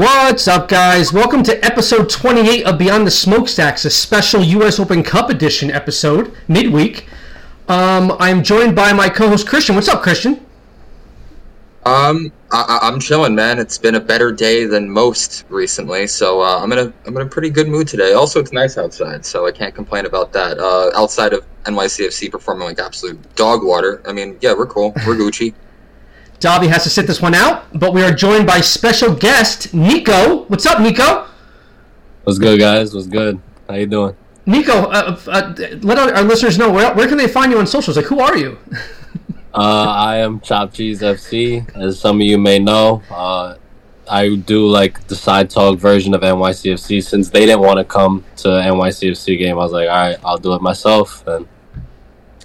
What's up, guys? Welcome to episode 28 of Beyond the Smokestacks, a special U.S. Open Cup edition episode, midweek. Um, I'm joined by my co-host Christian. What's up, Christian? Um, I, I'm chilling, man. It's been a better day than most recently, so uh, I'm in a I'm in a pretty good mood today. Also, it's nice outside, so I can't complain about that. Uh, outside of NYCFC performing like absolute dog water, I mean, yeah, we're cool, we're Gucci. Dobby has to sit this one out, but we are joined by special guest Nico. What's up, Nico? What's good, guys? What's good? How you doing? Nico, uh, uh, let our, our listeners know where, where can they find you on socials. Like, who are you? Uh, I am Chop Cheese FC, as some of you may know. Uh, I do like the side talk version of NYCFC. Since they didn't want to come to NYCFC game, I was like, all right, I'll do it myself, and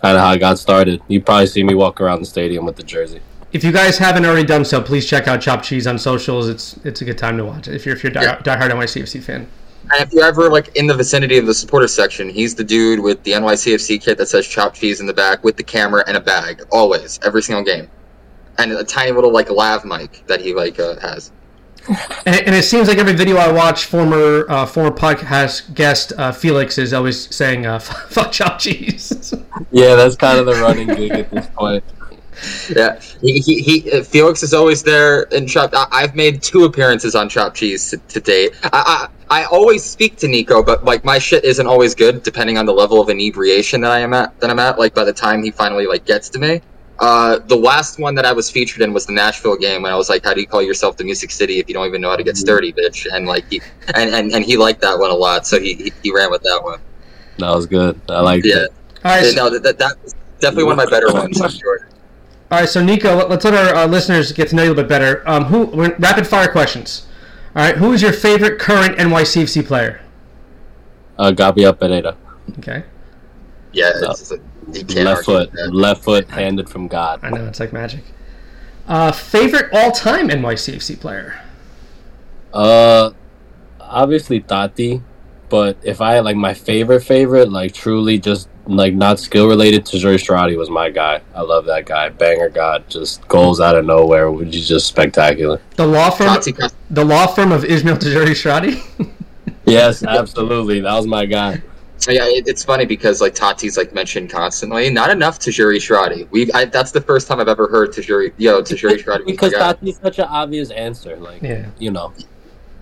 kind of how I got started. You probably see me walk around the stadium with the jersey. If you guys haven't already done so, please check out Chop Cheese on socials. It's it's a good time to watch it if you're if you're die, Yeah. diehard NYCFC fan. And if you're ever like in the vicinity of the supporter section, he's the dude with the NYCFC kit that says "chopped cheese" in the back, with the camera and a bag, always, every single game, and a tiny little like lav mic that he like uh, has. And, and it seems like every video I watch, former uh, former podcast guest uh, Felix is always saying uh, "fuck Chop Cheese." Yeah, that's kind of the running gig at this point. Yeah, he, he, he uh, Felix is always there in Chop. I, I've made two appearances on Chop Cheese to, to date. I, I I always speak to Nico, but like my shit isn't always good, depending on the level of inebriation that I am at. That I'm at. Like by the time he finally like gets to me. Uh, the last one that I was featured in was the Nashville game when I was like, "How do you call yourself the Music City if you don't even know how to get sturdy, bitch?" And like, he, and, and and he liked that one a lot, so he he, he ran with that one. That was good. I like Yeah, it. all right, so, no, that, that that was definitely one of my better ones. I'm sure. All right. So Nico, let, us let our uh, listeners get to know you a little bit better. Um, who rapid fire questions? All right, who is your favorite current NYCFC player? Uh, Gabriel Pereira, Yeah, Okay, it's, it's a, left foot, that. left foot, handed from God. I know it's like magic. Uh, favorite all-time NYCFC player? Uh, obviously Tati, but if I like my favorite favorite, like truly just like not skill related, Tajouri Shradi was my guy. I love that guy, banger god, just goals out of nowhere, which is just spectacular. The law firm, the law firm of Ismael Tajouri Shradi. Yes, absolutely, that was my guy. Yeah, it, it's funny because like Tati's like mentioned constantly. Not enough Tajouri Shradi. We that's the first time I've ever heard Tajouri. Yo, Tajouri Shradi. was Because guy. Tati's such an obvious answer, like yeah. you know.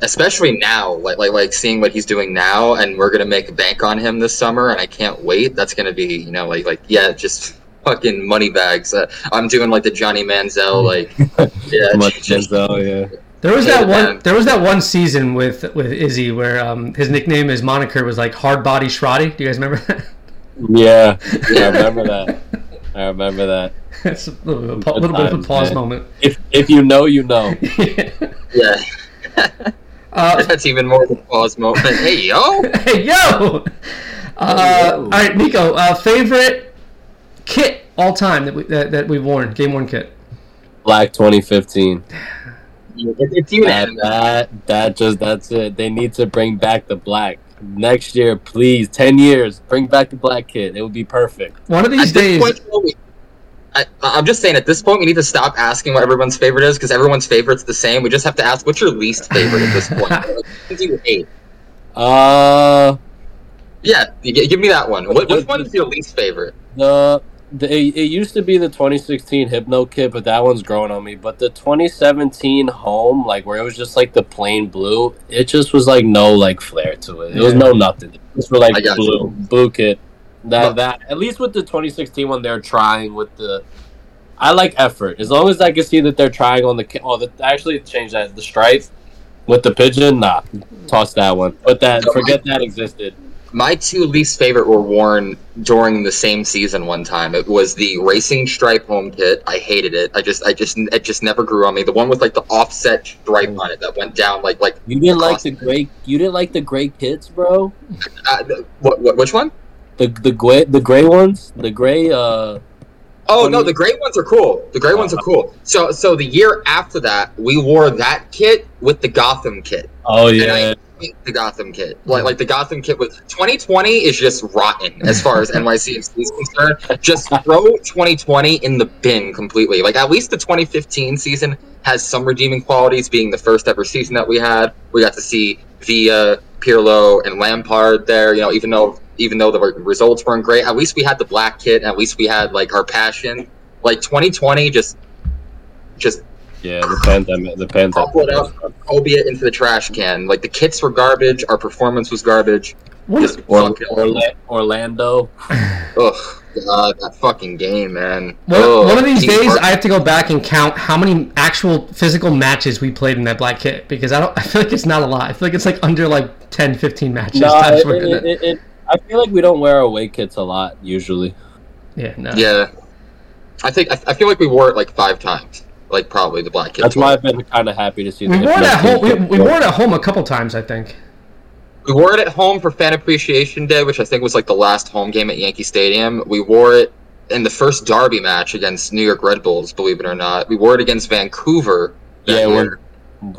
Especially now, like like like seeing what he's doing now, and we're gonna make bank on him this summer, and I can't wait. That's gonna be you know like like yeah, just fucking money bags. Uh, I'm doing like the Johnny Manziel like yeah, Much just, Denzel, yeah. There was that one. man. There was that one season with with Izzy where um, his nickname, his moniker was like Hard Body Shrotty. Do you guys remember that? Yeah, yeah, I remember that. I remember that. It's a little, bit of a pa- little bit of a pause man. moment. If if you know, you know. yeah. Uh, That's even more of a pause moment. Hey yo, hey yo! Uh, yo. All right, Nico. Uh, favorite kit all time that we that, that we've worn, game worn kit. Black 2015. it's That, that that just that's it. They need to bring back the black next year, please. Ten years, bring back the black kid. It would be perfect. One of these At this days, point, though, we- I, I'm just saying, at this point, we need to stop asking what everyone's favorite is because everyone's favorite's the same. We just have to ask what's your least favorite at this point. Like, things you hate. Uh, Yeah, you give me that one. What, which one is your least favorite? the, the it, it used to be the 2016 Hypno kit, but that one's growing on me. But the 2017 home, like where it was just like the plain blue, it just was like no like flair to it. It was no nothing. Just for like blue blue kit. That But- that at least with the 2016 one, they're trying with the. I like effort. As long as I can see that they're trying on the oh, the, actually change that the stripe with the pigeon. Nah, toss that one. But that forget that existed. My two least favorite were worn during the same season one time. It was the racing stripe home kit. I hated it. I just, I just, it just never grew on me. The one with like the offset stripe on it that went down, like, like, You didn't like the gray. You didn't like the gray kits, bro. uh, what, what, which one? The the gray the gray ones. The gray. Uh, Oh no, the gray ones are cool. The gray ones are cool. So so the year after that, we wore that kit with the Gotham kit. Oh And yeah. The Gotham kit. Like like the Gotham kit with 2020 is just rotten as far as NYCFC is concerned. Just throw 2020 in the bin completely. Like at least the 2015 season has some redeeming qualities, being the first ever season that we had. We got to see Villa, Pirlo, and Lampard there. You know, even though even though the results weren't great, at least we had the black kit. At least we had like our passion. Like 2020, just just Yeah, the pandemic. The pandemic. crumpled up, albeit into the trash can. Like the kits were garbage, our performance was garbage. What, Just Or, Orla- Orlando. ugh, God, that fucking game, man. one, Ugh, one of these Team days, Park- I have to go back and count how many actual physical matches we played in that black kit because I don't. I feel like it's not a lot. I feel like it's like under like 10, 15 matches. No, times it, it, it. It, it, I feel like we don't wear away kits a lot usually. Yeah, no. yeah, I think I, I feel like we wore it like five times. Like probably the black kit. That's why I've been kind of happy to see. We the wore it at home. We, we wore it at home a couple times, I think. We wore it at home for Fan Appreciation Day, which I think was like the last home game at Yankee Stadium. We wore it in the first Derby match against New York Red Bulls. Believe it or not, we wore it against Vancouver. that Yeah, year.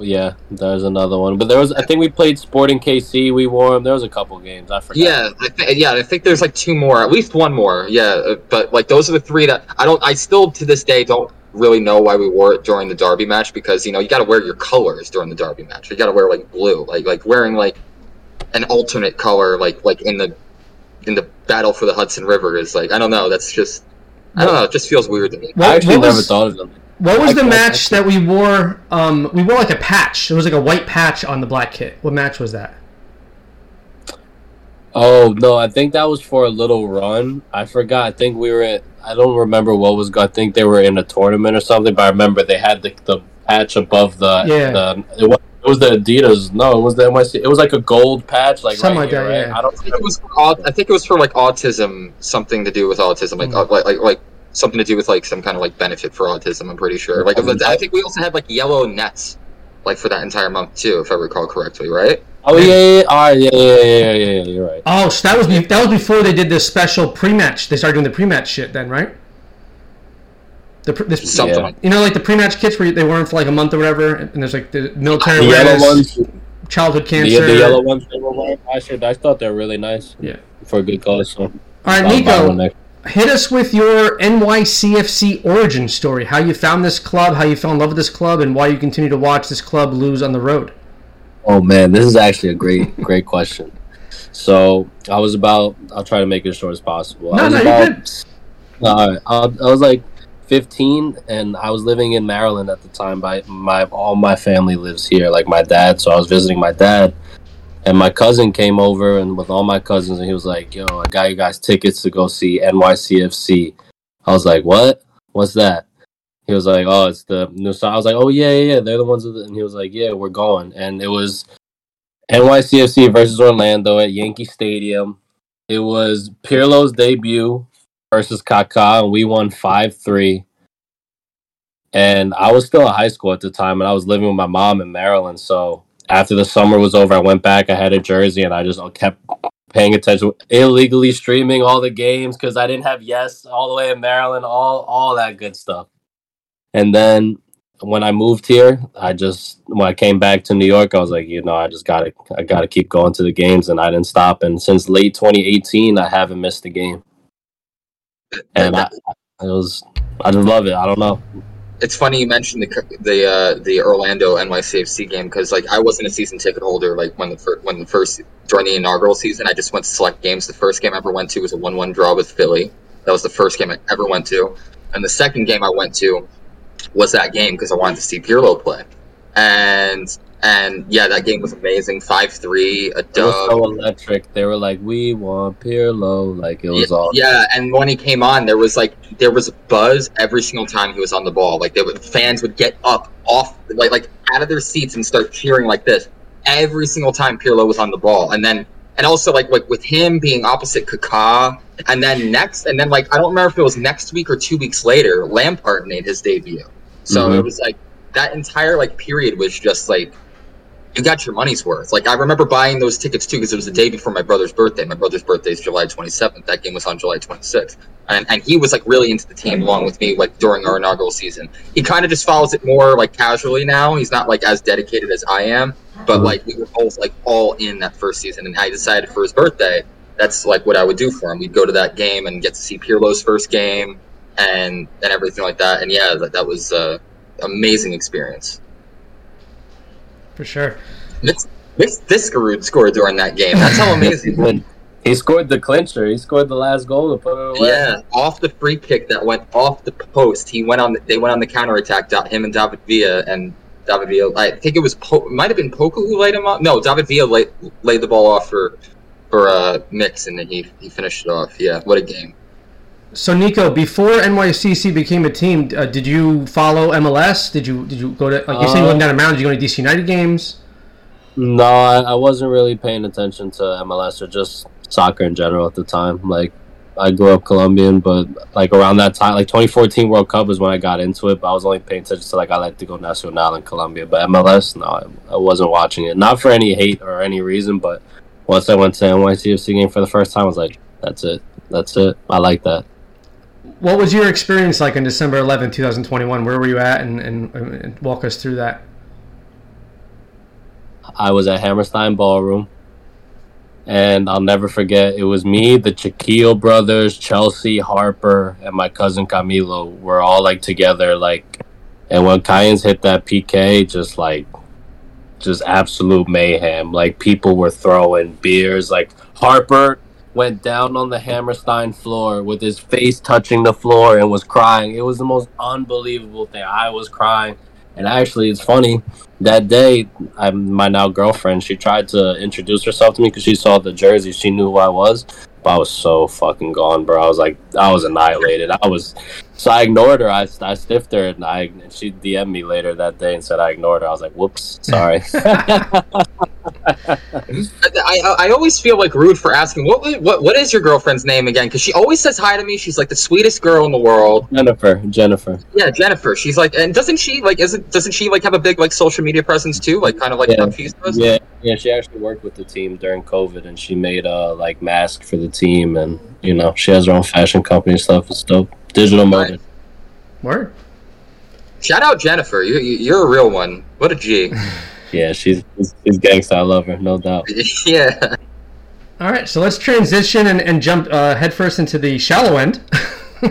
Yeah, there's another one. But there was, I think we played Sporting KC. We wore them. There was a couple games. I forgot. Yeah, I th- yeah, I think there's like two more, at least one more. Yeah, uh, but like those are the three that I don't. I still to this day don't really know why we wore it during the Derby match because you know you got to wear your colors during the Derby match. You got to wear like blue, like like wearing like an alternate color, like like in the in the battle for the Hudson River is like I don't know. That's just I don't know. It just feels weird to me. What, I actually never was, thought of them. What was I- the I- match that we wore? Um, we wore like a patch. It was like a white patch on the black kit. What match was that? Oh no, I think that was for a little run. I forgot. I think we were. At, I don't remember what was. I think they were in a tournament or something. But I remember they had the, the patch above the. Yeah. The, it, was, it was the Adidas. No, it was the NYC. It was like a gold patch, like Something right like here, that, right? yeah. I don't I think it was for I think it was for like autism, something to do with autism, like Mm. uh, like like like something to do with like some kind of like benefit for autism. I'm pretty sure. Like I think we also had like yellow nets, like for that entire month too, if I recall correctly, right? Oh yeah, yeah, yeah. All right, yeah, yeah, yeah, yeah, yeah, yeah. You're right. Oh, so that was be- that was before they did this special pre-match. They started doing the pre-match shit then, right? The pre- this, Something Yeah. you know, like the pre-match kits where they wear them for like a month or whatever, and there's like the military The yellow ones, childhood cancer. the yellow ones they were wearing last year. I thought they were really nice. Yeah. for a good cause. So All right, I'll buy one Nico, next. Hit us with your NYCFC origin story. How you found this club, how you fell in love with this club, and why you continue to watch this club lose on the road. Oh man, this is actually a great, great question. So I was about. I'll try to make it as short as possible. No, I was no, you're about. All right, uh, I, I was like 15, and I was living in Maryland at the time. By my all my family lives here, like my dad. So I was visiting my dad, and my cousin came over, and with all my cousins, and he was like, "Yo, I got you guys tickets to go see NYCFC." I was like, "What? What's that?" He was like, "Oh, it's the new song." I was like, "Oh yeah, yeah, yeah. They're the ones." And he was like, "Yeah, we're going." And it was NYCFC versus Orlando at Yankee Stadium. It was Pirlo's debut versus Kaká, and we won five three. And I was still in high school at the time, and I was living with my mom in Maryland. So after the summer was over, I went back. I had a jersey, and I just kept paying attention, illegally streaming all the games because I didn't have Yes all the way in Maryland, all all that good stuff. And then when I moved here, I just when I came back to New York, I was like, you know, I just gotta I gotta keep going to the games, and I didn't stop. And since late 2018, I haven't missed a game, and I, it was I just love it. I don't know. It's funny you mentioned the the uh, the Orlando NYCFC game because like I wasn't a season ticket holder like when the fir- when the first during the inaugural season I just went to select games. The first game I ever went to was a one one draw with Philly. That was the first game I ever went to, and the second game I went to was that game because I wanted to see Pirlo play, and and yeah, that game was amazing. Five three, a It was so electric. They were like, "We want Pirlo," like it was yeah, all. yeah, and when he came on, there was like there was buzz every single time he was on the ball. Like they would fans would get up off like like out of their seats and start cheering like this every single time Pirlo was on the ball. And then and also like like with him being opposite Kaká, and then next and then like I don't remember if it was next week or two weeks later, Lampard made his debut. So Mhm. it was like that entire like period was just like you got your money's worth. Like I remember buying those tickets too because it was the day before my brother's birthday. My brother's birthday is July 27th. That game was on July 26th, and and he was like really into the team along with me like during our inaugural season. He kind of just follows it more like casually now. He's not like as dedicated as I am, but like we were both like all in that first season. And I decided for his birthday, that's like what I would do for him. We'd go to that game and get to see Pirlo's first game and and everything like that. And yeah, that that was uh, amazing experience. For sure. Mix, Mix Diskerud scored during that game. That's how amazing. When he scored the clincher. He scored the last goal to put it away. yeah, off the free kick that went off the post. He went on. The, they went on the counter attack. Him and David Villa and David Villa. I think it was po- it might have been Poku who laid him off. No, David Villa laid, laid the ball off for for uh, Mix, and then he he finished it off. Yeah, what a game. So Nico, before NYCC became a team, uh, did you follow MLS? Did you did you go to like you said you Uh, went down to Mountain? Did you go to DC United games? No, I, I wasn't really paying attention to MLS or just soccer in general at the time. Like, I grew up Colombian, but like around that time, like 2014 World Cup was when I got into it. But I was only paying attention to like I like to go Nacional in Colombia. But MLS, no, I, I wasn't watching it. Not for any hate or any reason, but once I went to NYCFC game for the first time, I was like, that's it, that's it. I like that. What was your experience like on December 11, 2021? Where were you at, and, and, and walk us through that. I was at Hammerstein Ballroom, and I'll never forget. It was me, the Chiquillo brothers, Chelsea Harper, and my cousin Camilo. We're all like together, like. And when Callens hit that PK, just like, just absolute mayhem. Like people were throwing beers. Like Harper went down on the Hammerstein floor with his face touching the floor and was crying. It was the most unbelievable thing. I was crying. And actually, it's funny. That day, I, my now girlfriend, she tried to introduce herself to me because she saw the jersey. She knew who I was, but I was so fucking gone, bro. I was like, I was annihilated. I was, so I ignored her. I, I stiffed her, and I and she DM'd me later that day and said I ignored her. I was like, whoops, sorry. I, I, I always feel like rude for asking what what what is your girlfriend's name again? Because she always says hi to me. She's like the sweetest girl in the world. Jennifer, Jennifer. Yeah, Jennifer. She's like, and doesn't she like isn't doesn't she like have a big like social media presence too? Like kind of like Yeah. Chuck Cheese does. Yeah, yeah. She actually worked with the team during COVID, and she made a like mask for the team, and you know she has her own fashion company and stuff. It's dope. Digital mode. Word. Shout out Jennifer. You, you you're a real one. What a G. Yeah, she's she's, she's gangsta. I love her, no doubt. yeah. All right, so let's transition and, and jump uh, headfirst into the shallow end,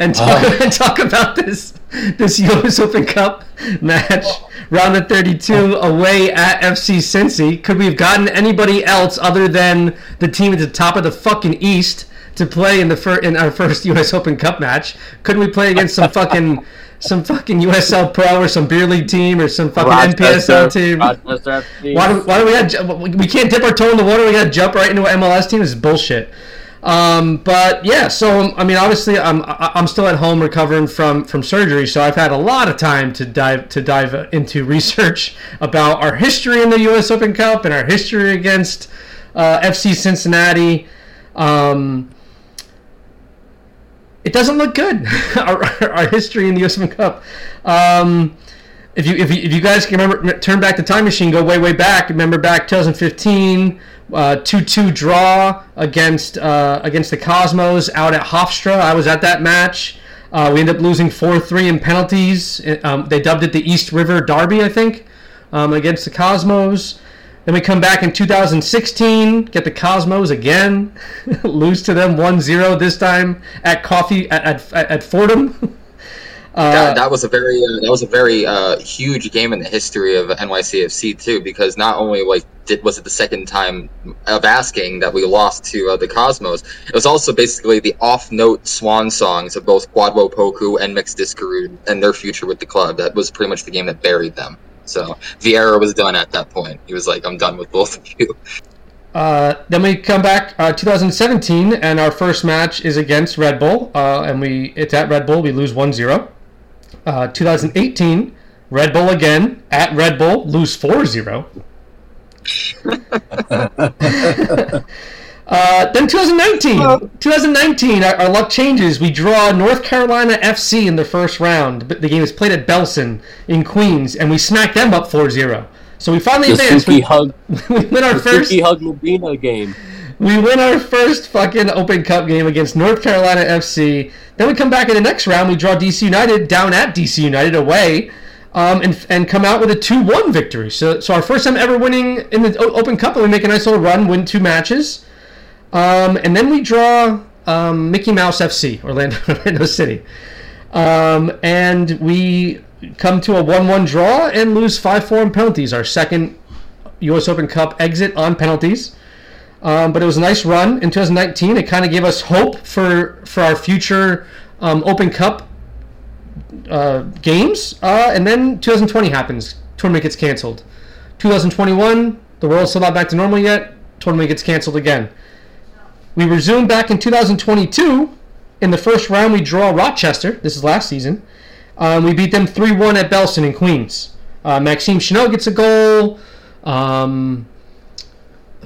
and talk, Oh. and talk about this this U.S. Open Cup match, round of 32, away at FC Cincy. Could we have gotten anybody else other than the team at the top of the fucking East to play in the fir- in our first U.S. Open Cup match? Couldn't we play against some fucking some fucking USL Pro or some beer league team or some fucking NPSL team? Rochester Why do, why do we have we can't dip our toe in the water? We got to jump right into an MLS team. This is bullshit. Um, but yeah, so um, I mean, obviously, I'm I'm still at home recovering from from surgery, so I've had a lot of time to dive to dive into research about our history in the U.S. Open Cup and our history against uh, FC Cincinnati. Um, it doesn't look good. our, our history in the U.S. Open Cup. Um, if you, if you if you guys can remember, turn back the time machine, go way way back. Remember back 2015, uh, two two draw against uh, against the Cosmos out at Hofstra. I was at that match. Uh, we ended up losing four three in penalties. Um, they dubbed it the East River Derby, I think, um, against the Cosmos. Then we come back in 2016, get the Cosmos again, lose to them 1-0 this time at Coffee at at, at Fordham. Uh, that, that was a very uh, that was a very uh, huge game in the history of NYCFC too, because not only like did was it the second time of asking that we lost to uh, the Cosmos, it was also basically the off-note swan songs of both Kwadwo Poku and Mixed Diskerud and their future with the club. That was pretty much the game that buried them. So Vieira was done at that point. He was like, "I'm done with both of you." Uh, then we come back uh, 2017, and our first match is against Red Bull, uh, and we it's at Red Bull. We lose 1-0. Uh, 2018, Red Bull again at Red Bull, lose 4-0. Uh, then 2019, 2019, our, our luck changes. We draw North Carolina FC in the first round. But the game is played at Belson in Queens, and we smack them up 4-0. So we finally The advanced. Suki We, Hug, we win our the first. Suki Hug Medina game. We win our first fucking Open Cup game against North Carolina FC. Then we come back in the next round. We draw DC United down at DC United away, um, and and come out with a two one victory. So so our first time ever winning in the O- Open Cup, and we make a nice little run, win two matches, um, and then we draw um, Mickey Mouse FC Orlando Orlando City, um, and we come to a one one draw and lose five four in penalties. Our second U.S. Open Cup exit on penalties. Um, but it was a nice run in 2019. It kind of gave us hope for for our future um, Open Cup uh, games. Uh, and then 2020 happens. Tournament gets canceled. 2021, the world's still not back to normal yet. Tournament gets canceled again. We resume back in 2022. In the first round, we draw Rochester. This is last season. Um, we beat them 3 1 at Belson in Queens. Uh, Maxime Chanot gets a goal. Um,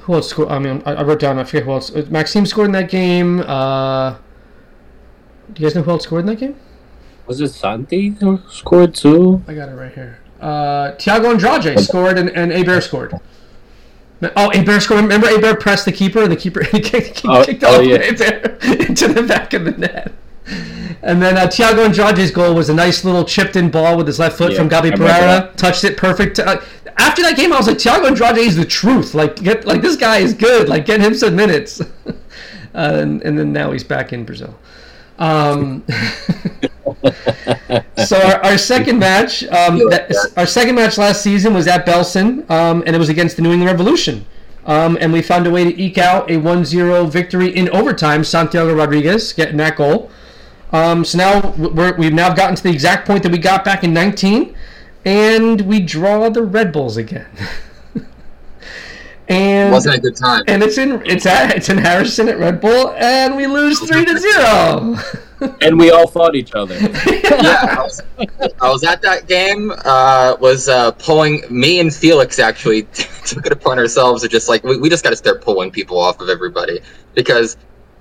who else scored? I mean, I, I wrote down. I forget who else. Uh, Maxime scored in that game. Uh, do you guys know who else scored in that game? Was it Santi who scored too? I got it right here. Uh, Thiago Andrade scored and, and Héber scored. Oh, Héber scored. Remember, Héber pressed the keeper and the keeper he kicked, Oh, kicked oh, off yeah. Héber into the back of the net. And then uh, Thiago Andrade's goal was a nice little chipped in ball with his left foot Yeah, from Gabi Pereira. Touched it perfect. Uh, after that game, I was like, Thiago Andrade is the truth. Like, get like this guy is good. Like, get him some minutes. uh, and, and then now he's back in Brazil. Um, so our, our second match, um, that, our second match last season was at Belson, um, and it was against the New England Revolution. Um, and we found a way to eke out a 1-0 victory in overtime. Santiago Rodriguez getting that goal. Um, so now we're, we've now gotten to the exact point that we got back in 19, and we draw the Red Bulls again. and Wasn't a good time. and it's in it's at it's in Harrison at Red Bull, and we lose three to zero. And we all fought each other. yeah, I was, I was at that game. Uh, was uh, pulling me and Felix actually took it upon ourselves to just like we, we just got to start pulling people off of everybody because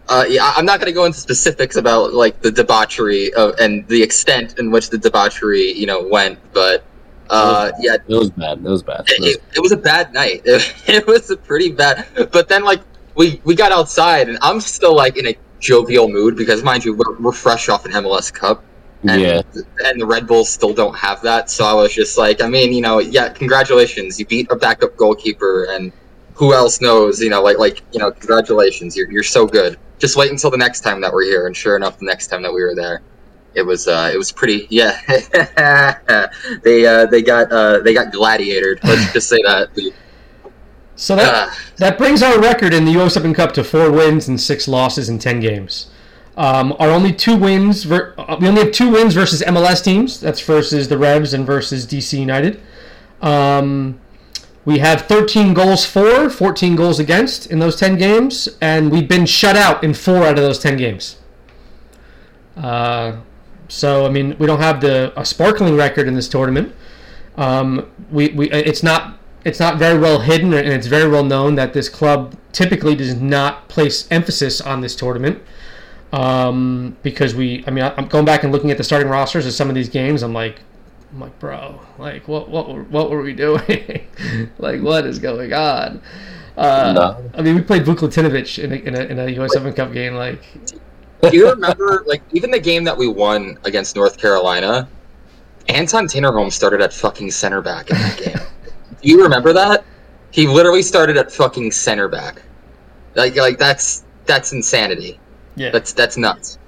uh, yeah, I'm not going to go into specifics about like the debauchery of, and the extent in which the debauchery you know went, but uh, yeah, It was bad. It was bad. It was- it, it was a bad night. It, it was a pretty bad. But then like we we got outside and I'm still like in a jovial mood because mind you we're, we're fresh off an MLS Cup and yeah. and the Red Bulls still don't have that. So I was just like, I mean, you know, yeah, congratulations, you beat a backup goalkeeper and. Who else knows? You know, like, like you know, congratulations, you're, you're so good. Just wait until the next time that we're here, and sure enough, the next time that we were there, it was uh, it was pretty. Yeah, they uh, they got uh, they got gladiatored. Let's just say that. The- So that uh, that brings our record in the U.S. Open Cup to four wins and six losses in ten games. Um, our only two wins, ver- uh, we only have two wins versus MLS teams. That's versus the Revs and versus DC United. Um, we have 13 goals for, 14 goals against in those 10 games, and we've been shut out in four out of those 10 games. Uh, so I mean, we don't have the a sparkling record in this tournament. Um, we, we it's not it's not very well hidden, and it's very well known that this club typically does not place emphasis on this tournament. Um, because we, I mean, I'm going back and looking at the starting rosters of some of these games. I'm like, I'm like, bro, like, what, what, were- what were we doing? like, what is going on? Uh, No. I mean, we played Vuklatinovic in a, in a, in a US Open Cup game. Like, do you remember, like, even the game that we won against North Carolina? Anton Tinnerholm started at fucking center back in that game. do you remember that? He literally started at fucking center back. Like, like that's that's insanity. yeah, That's that's nuts.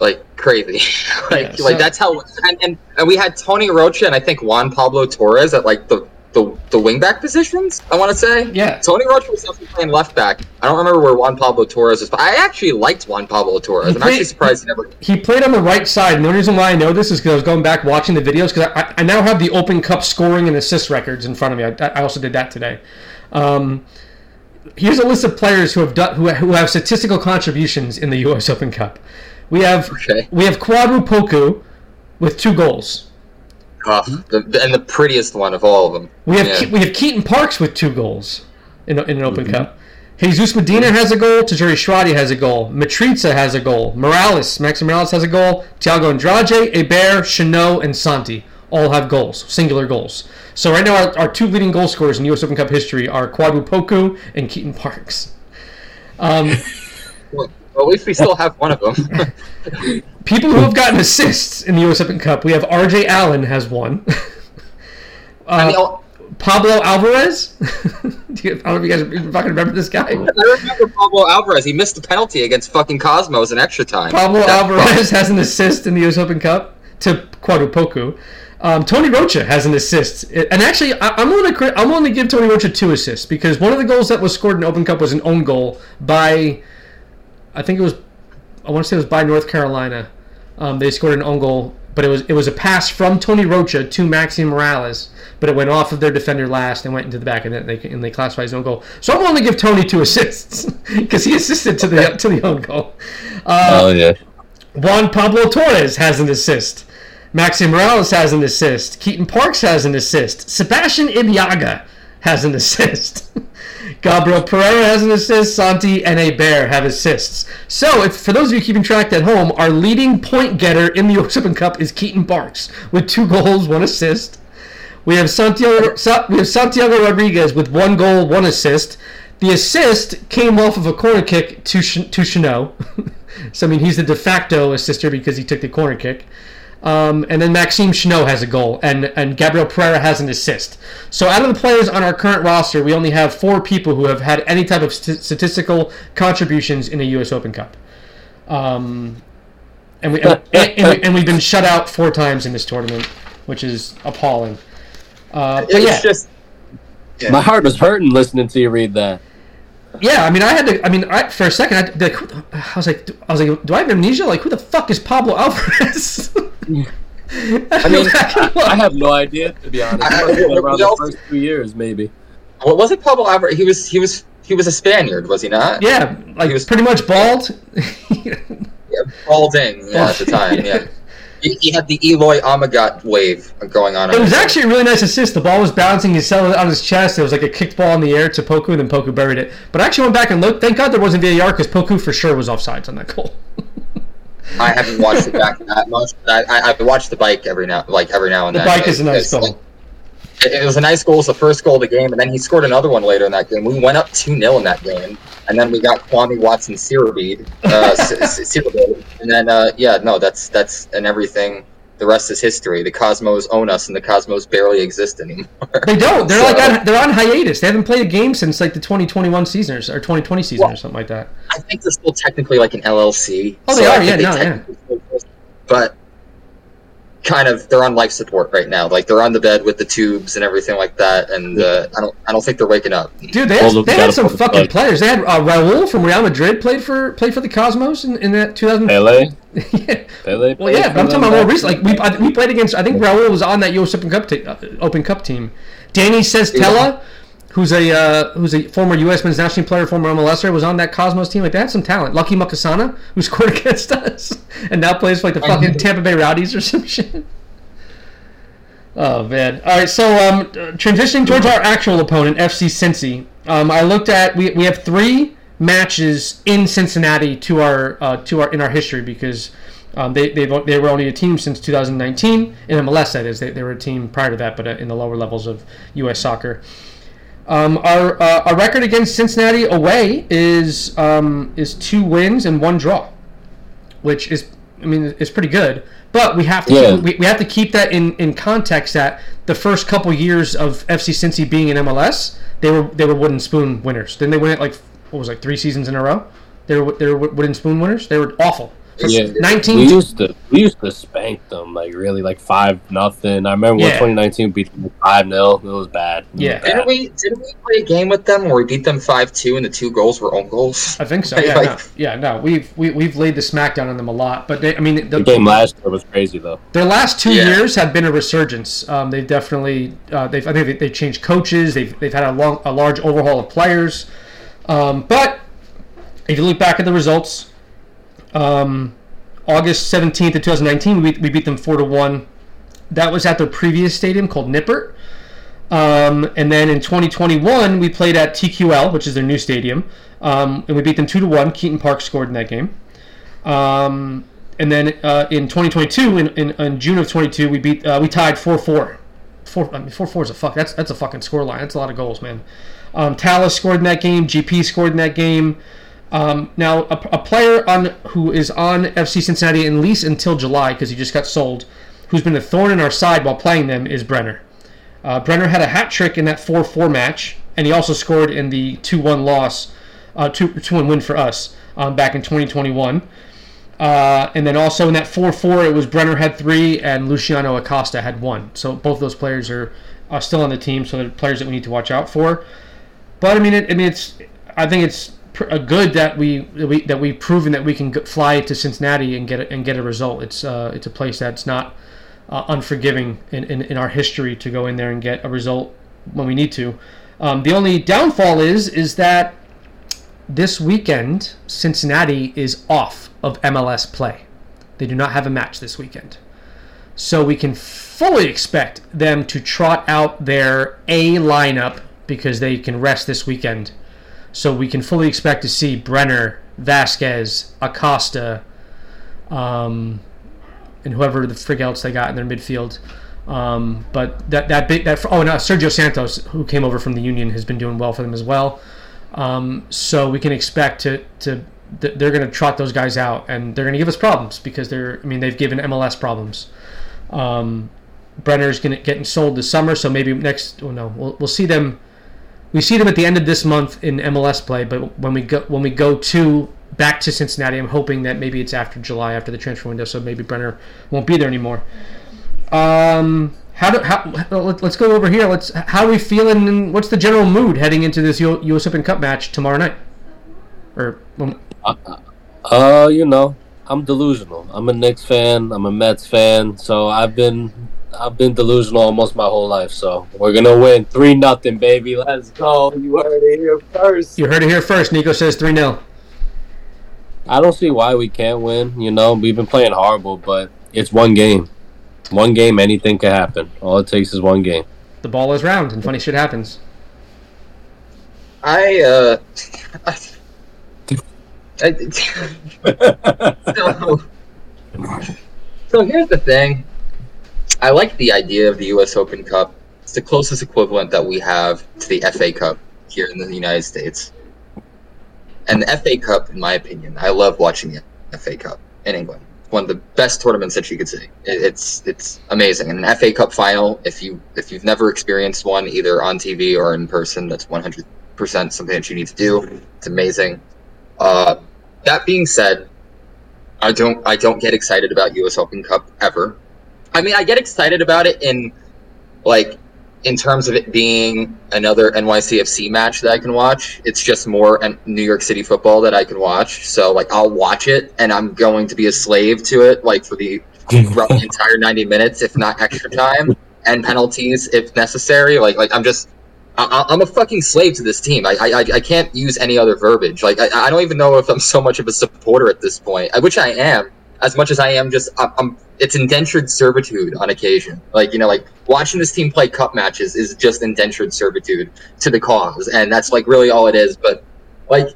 Like crazy. like Yeah, so- like that's how and, and and we had Tony Rocha and I think Juan Pablo Torres at like the the, the wingback positions, I want to say. yeah. Tony Rocha was definitely playing left back. I don't remember where Juan Pablo Torres was. But I actually liked Juan Pablo Torres. I'm He actually surprised he never. He played on the right side. And the only reason why I know this is because I was going back watching the videos because I, I now have the Open Cup scoring and assist records in front of me. I, I also did that today. Um, here's a list of players who have done who, who have statistical contributions in the U.S. Open Cup. We have Okay. we have Kwadwo Poku with two goals. Oh, the, and the prettiest one of all of them. We have Yeah. Ke- we have Keaton Parks with two goals in, in an Open mm-hmm. Cup. Jesus Medina mm-hmm. has a goal. Tajouri Shradi has a goal. Mitriță has a goal. Moralez, Maxim Moralez has a goal. Thiago Andrade, Héber, Chanot, and Santi all have goals, singular goals. So right now, our, our two leading goal scorers in U.S. Open Cup history are Kwadwo Poku and Keaton Parks. Um, Well, at least we still have one of them. people who have gotten assists in the U.S. Open Cup, we have R.J. Allen has one. Uh, Pablo Alvarez. Do you- I don't know if you guys fucking remember this guy. I remember Pablo Alvarez. He missed a penalty against fucking Cosmos in extra time. Pablo That Alvarez has an assist in the U.S. Open Cup to Kwadwo Poku. Um, Tony Rocha has an assist, and actually, I, I'm going to I'm going to give Tony Rocha two assists because one of the goals that was scored in Open Cup was an own goal by, I think it was, I want to say it was by North Carolina. Um, they scored an own goal, but it was it was a pass from Tony Rocha to Maxime Moralez, but it went off of their defender last and went into the back of the net, and they, and they classified as own goal. So I'm going to give Tony two assists because he assisted to the to the own goal. Uh, Oh yeah. Juan Pablo Torres has an assist. Maxi Moralez has an assist. Keaton Parks has an assist. Sebastian Ibeagha has an assist. Gabriel Pereira has an assist. Santi and Héber have assists. So, if, for those of you keeping track at home, our leading point getter in the US Open Cup is Keaton Parks with two goals, one assist. We have Santiago. We have Santiago Rodriguez with one goal, one assist. The assist came off of a corner kick to to Chanot. so I mean, he's the de facto assister because he took the corner kick. Um, and then Maxime Chanot has a goal, and and Gabriel Pereira has an assist. So out of the players on our current roster, we only have four people who have had any type of st- statistical contributions in a U.S. Open Cup. Um, and we and, and, we, and we've been shut out four times in this tournament, which is appalling. Uh, but It's yeah, just My heart was hurting listening to you read that. Yeah. I mean, I had to. I mean, I, for a second, I, like, the- I was like, I was like, do I have amnesia? Like, who the fuck is Pablo Alvarez? I mean, I have no idea to be honest. I- It must have been around we the also- first two years, maybe. what was it? Pablo Alvarez. He was he was he was a Spaniard, was he not? yeah, like He was- pretty much bald. Yeah, balding. Yeah, at the time. Yeah. He, he had the Eloi Amagat wave going on. It was actually a really nice assist. The ball was bouncing. He settled it on his chest. It was like a kicked ball in the air to Poku, and then Poku buried it. But I actually went back and looked. Thank God there wasn't VAR because Poku for sure was offsides on that goal. I haven't watched it back that much. But I, I, I watched the bike every now, like every now and The then. The bike is a nice goal. like- it, it was a nice goal. It was the first goal of the game, and then he scored another one later in that game. We went up two 0 in that game, and then we got Kwame Watson Siriboe, uh, and then uh, yeah, no, that's that's and everything. The rest is history. The Cosmos own us, and the Cosmos barely exist anymore. They don't. They're So- like on, they're on hiatus. They haven't played a game since like the 2021 season or, or 2020 season or something like that. I think they're still technically like an LLC. Oh, they I are, yeah, no, yeah. technically still exist, But kind of, they're on life support right now. Like they're on the bed with the tubes and everything like that. And uh, I don't, I don't think they're waking up. Dude, they All had, the- they had some fucking plug. players. They had uh, Raul from Real Madrid played for played for the Cosmos in, in that 2000. Pele? yeah. Pele? Well, yeah, but I'm talking about more recently. Like we, I, we played against. I think Raul was on that U.S. Open Cup te- uh, Open Cup team. Danny Sestella, who's a uh, who's a former U.S. men's national team player, former MLSer, was on that Cosmos team. Like they had some talent. Lucky Mkosana, who scored against us, and now plays for like the fucking Tampa Bay Rowdies or some shit. Oh man! All right, so um, transitioning towards our actual opponent, FC Cincy. Um, I looked at we, we have three matches in Cincinnati to our uh, to our in our history because um, they they they were only a team since 2019 in MLS. That is, they, they were a team prior to that, but uh, in the lower levels of U.S. soccer. Um, our uh, our record against Cincinnati away is um, is two wins and one draw, which is I mean it's pretty good. But we have to Yeah. we, we have to keep that in, in context that the first couple years of FC Cincy being in MLS, they were they were wooden spoon winners. Didn't they win it like what was it, like three seasons in a row? They were they were wooden spoon winners. They were awful. Yeah, 19 we used to we used to spank them like really like five nothing. I remember when 2019 beat them five 0 It was bad. It was Yeah. bad. Didn't we? Didn't we play a game with them where we beat them five two and the two goals were own goals? I think so. Yeah, like- no, yeah, no. We've we, we've laid the smackdown on them a lot, but they, I mean, the, The game last year was crazy though. their last two Yeah. years have been a resurgence. Um, they've definitely uh, they've I think they, they've changed coaches. They've they've had a long a large overhaul of players. Um, but if you look back at the results, um, August seventeenth of two thousand nineteen, we, we beat them four to one. That was at their previous stadium called Nippert. Um, and then in 2021, we played at TQL, which is their new stadium, um, and we beat them two to one. Keaton Park scored in that game. Um, and then uh, in 2022, in, in, in June of 22, we beat uh, we tied 4-4. Four, I mean, four four is a fuck. That's that's a fucking score line. That's a lot of goals, man. Um, Talles scored in that game. GP scored in that game. Um, now, a, a, player on who is on FC Cincinnati at lease until July because he just got sold, who's been a thorn in our side while playing them is Brenner. Uh, Brenner had a hat trick in that 4-4 match, and he also scored in the 2-1 loss, uh, 2-1 win for us um, back in 2021. Uh, and then also in that 4-4, it was Brenner had three and Luciano Acosta had one. So both those players are, are still on the team, so they're players that we need to watch out for. But I mean, it, I mean, it's I think it's a good that we, we that we've proven that we can fly to Cincinnati and get a, and get a result. It's uh, it's a place that's not uh, unforgiving in, in, in, our history to go in there and get a result when we need to. Um, the only downfall is is that this weekend Cincinnati is off of MLS play. They do not have a match this weekend, so we can fully expect them to trot out their A lineup because they can rest this weekend so we can fully expect to see Brenner, Vazquez, Acosta, um, and whoever the frig else they got in their midfield. Um, but that that big that oh no Sergio Santos who came over from the Union has been doing well for them as well. Um, so we can expect to to they're going to trot those guys out and they're going to give us problems because they're I mean they've given MLS problems. Um, Brenner's going to getting sold this summer, so maybe next. Oh no, we'll, we'll see them we see them at the end of this month in MLS play, but when we go when we go to back to Cincinnati, I'm hoping that maybe it's after July, after the transfer window, so maybe Brenner won't be there anymore. Um, how do how let's go over here. Let's how are we feeling? And what's the general mood heading into this U.S. Open Cup match tomorrow night? Or uh, uh, you know, I'm delusional. I'm a Knicks fan. I'm a Mets fan. So I've been I've been delusional almost my whole life, so we're gonna win three nothing, baby. Let's go. You heard it here first. You heard it here first. Nico says three 0 I don't see why we can't win. You know, we've been playing horrible, but it's one game. One game, anything can happen. All it takes is one game. The ball is round, and funny shit happens. I uh. I, so, so here's the thing. I like the idea of the U.S. Open Cup. It's the closest equivalent that we have to the FA Cup here in the United States. And the FA Cup, in my opinion, I love watching the FA Cup in England. One of the best tournaments that you could see. It's it's amazing. And an FA Cup final, if you if you've never experienced one either on TV or in person, that's 100 percent something that you need to do. It's amazing. Uh, that being said, I don't I don't get excited about U.S. Open Cup ever. I mean, I get excited about it in like in terms of it being another NYCFC match that I can watch. It's just more New York City football that I can watch. So like I'll watch it and I'm going to be a slave to it like for the entire 90 minutes if not extra time and penalties if necessary. Like like I'm just I, am a fucking slave to this team. I, I I can't use any other verbiage. Like I, I don't even know if I'm so much of a supporter at this point, which I am as much as I am just I'm, I'm, it's indentured servitude on occasion. Like you know, like watching this team play cup matches is just indentured servitude to the cause, and that's like really all it is. But like,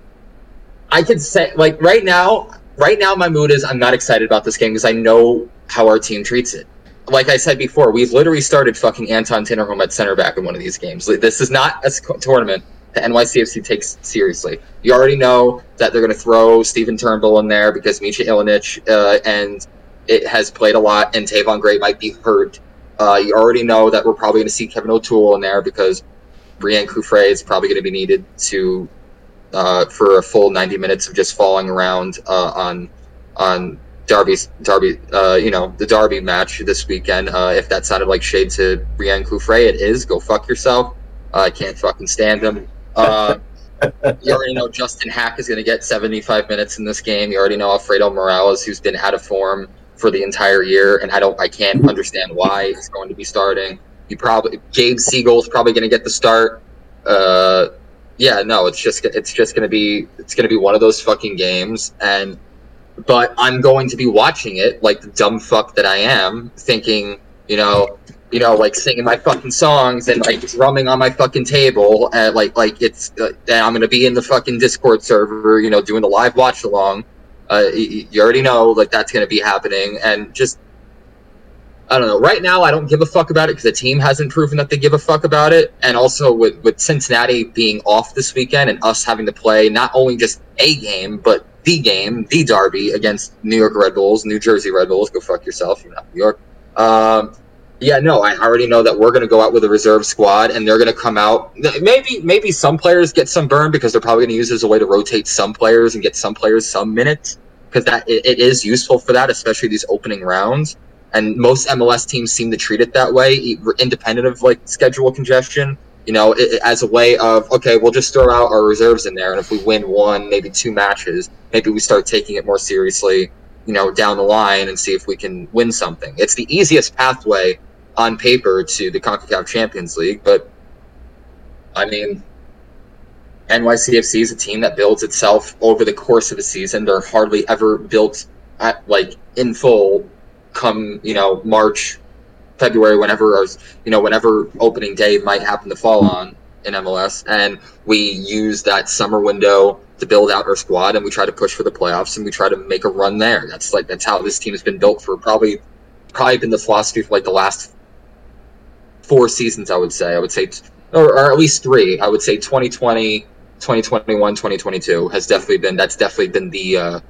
I could say like right now, right now my mood is I'm not excited about this game because I know how our team treats it. Like I said before, we've literally started fucking Anton Tinnerholm at center back in one of these games. This is not a tournament the NYCFC takes seriously. You already know that they're going to throw Stephen Turnbull in there because Mitja Ilenič uh, and it has played a lot, and Tayvon Gray might be hurt. Uh, you already know that we're probably going to see Kevin O'Toole in there because Braian Cufré is probably going to be needed to uh, for a full 90 minutes of just falling around uh, on on Derby's Derby, uh, you know, the Darby match this weekend. Uh, if that sounded like shade to Braian Cufré, it is. Go fuck yourself. I can't fucking stand him. Uh, you already know Justin Haak is going to get 75 minutes in this game. You already know Alfredo Morales, who's been out of form for the entire year, and I don't, I can't understand why he's going to be starting. You probably Gabe Segal's probably going to get the start. Uh, yeah, no, it's just it's just going to be it's going to be one of those fucking games, and but I'm going to be watching it like the dumb fuck that I am, thinking, you know, you know, like singing my fucking songs and like drumming on my fucking table, and like like it's uh, I'm gonna be in the fucking Discord server, you know, doing the live watch along, Uh, you, already know like that's going to be happening, and just I don't know. Right now, I don't give a fuck about it because the team hasn't proven that they give a fuck about it. And also with with Cincinnati being off this weekend and us having to play not only just a game but the game, the derby against New York Red Bulls, New Jersey Red Bulls. Go fuck yourself, you're not New York. Um, yeah, no, I already know that we're going to go out with a reserve squad, and they're going to come out. Maybe, maybe some players get some burn because they're probably going to use it as a way to rotate some players and get some players some minutes because that it, it is useful for that, especially these opening rounds and most MLS teams seem to treat it that way, independent of like schedule congestion. You know, it, as a way of okay, we'll just throw out our reserves in there, and if we win one, maybe two matches, maybe we start taking it more seriously. You know, down the line and see if we can win something. It's the easiest pathway on paper to the Concacaf Champions League, but I mean, NYCFC is a team that builds itself over the course of a season. They're hardly ever built at like in full come you know March, February, whenever or, you know whenever opening day might happen to fall on in MLS, and we use that summer window to build out our squad, and we try to push for the playoffs, and we try to make a run there. That's like that's how this team has been built for probably probably been the philosophy for like the last four seasons. I would say I would say, or, or at least three. I would say 2020. 2021 2022 has definitely been that's definitely been the uh,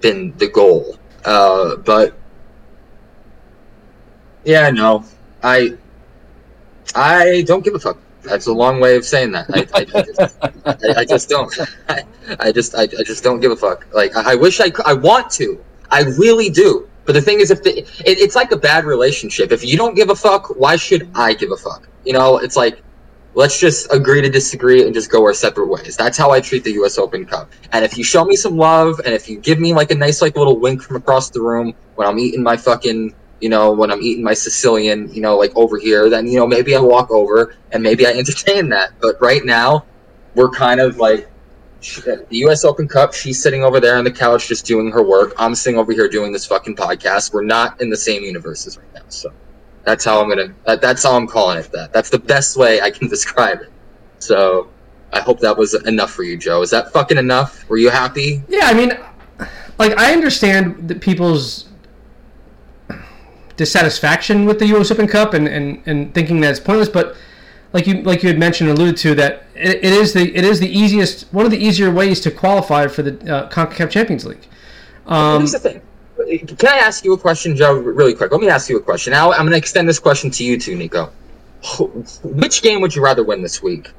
been the goal uh, but yeah, no, I I don't give a fuck. That's a long way of saying that. I, I, I, just, I, I just, don't. I, just I, I, just don't give a fuck. Like I, wish I I want to. I really do. But the thing is, if the, it, it's like a bad relationship. If you don't give a fuck, why should I give a fuck? You know, it's like let's just agree to disagree and just go our separate ways. That's how I treat the U.S. Open Cup. And if you show me some love, and if you give me like a nice like little wink from across the room when I'm eating my fucking you know, when I'm eating my Sicilian, you know, like over here, then, you know, maybe I walk over and maybe I entertain that. But right now, we're kind of like the U.S. Open Cup. She's sitting over there on the couch just doing her work. I'm sitting over here doing this fucking podcast. We're not in the same universes right now. So that's how I'm to, that, that's how I'm calling it that. That's the best way I can describe it. So I hope that was enough for you, Joe. Is that fucking enough? Were you happy? Yeah, I mean, like, I understand that people's dissatisfaction with the U.S. Open Cup and, and, and thinking that it's pointless. But like you like you had mentioned, alluded to that it, it is the it is the easiest one of the easier ways to qualify for the uh, Concacaf Champions League. Um, Here's the thing. Can I ask you a question, Joe? Really quick. Let me ask you a question. Now I'm going to extend this question to you too, Nico. Which game would you rather win this week?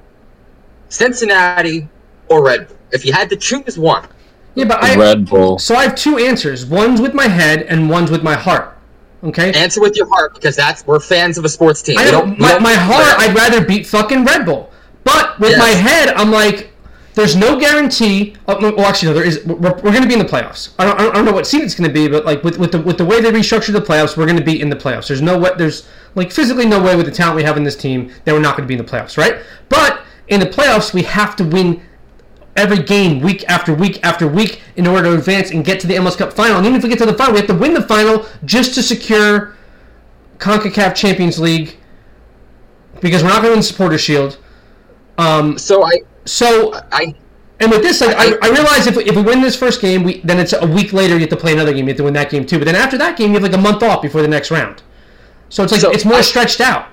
Cincinnati or Red Bull? If you had to choose one. Yeah, but I Red Bull. So I have two answers. One's with my head and one's with my heart. Okay. Answer with your heart because that's we're fans of a sports team. I don't, my, don't my heart, I'd rather beat fucking Red Bull. But with yes. my head, I'm like, there's no guarantee. Of, well, actually, no, there is. We're, we're going to be in the playoffs. I don't, I don't know what seed it's going to be, but like with, with the with the way they restructured the playoffs, we're going to be in the playoffs. There's no way. There's like physically no way with the talent we have in this team that we're not going to be in the playoffs, right? But in the playoffs, we have to win every game week after week after week in order to advance and get to the MLS Cup final. And even if we get to the final, we have to win the final just to secure CONCACAF Champions League because we're not going to win Supporter Shield. Um, so I so I and with this, like I, I, I realize if, if we win this first game, we then it's a week later you have to play another game. You have to win that game too. But then after that game, you have like a month off before the next round. So it's like so it's more I, stretched out.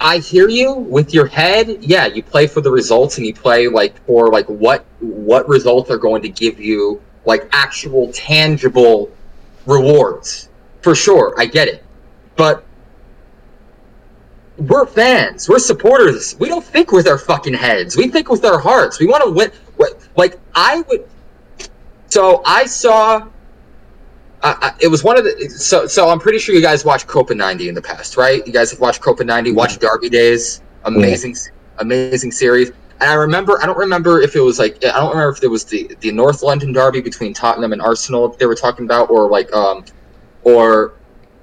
I hear you with your head. Yeah, you play for the results and you play like for like what what results are going to give you like actual tangible rewards. For sure, I get it. But we're fans. We're supporters. We don't think with our fucking heads. We think with our hearts. We want to win. Like I would. So I saw I, it was one of the so so I'm pretty sure you guys watched Copa 90 in the past, right? You guys have watched Copa 90, watched Derby Days, amazing, yeah. amazing series. And I remember, I don't remember if it was like, I don't remember if it was the the North London Derby between Tottenham and Arsenal they were talking about, or like, um, or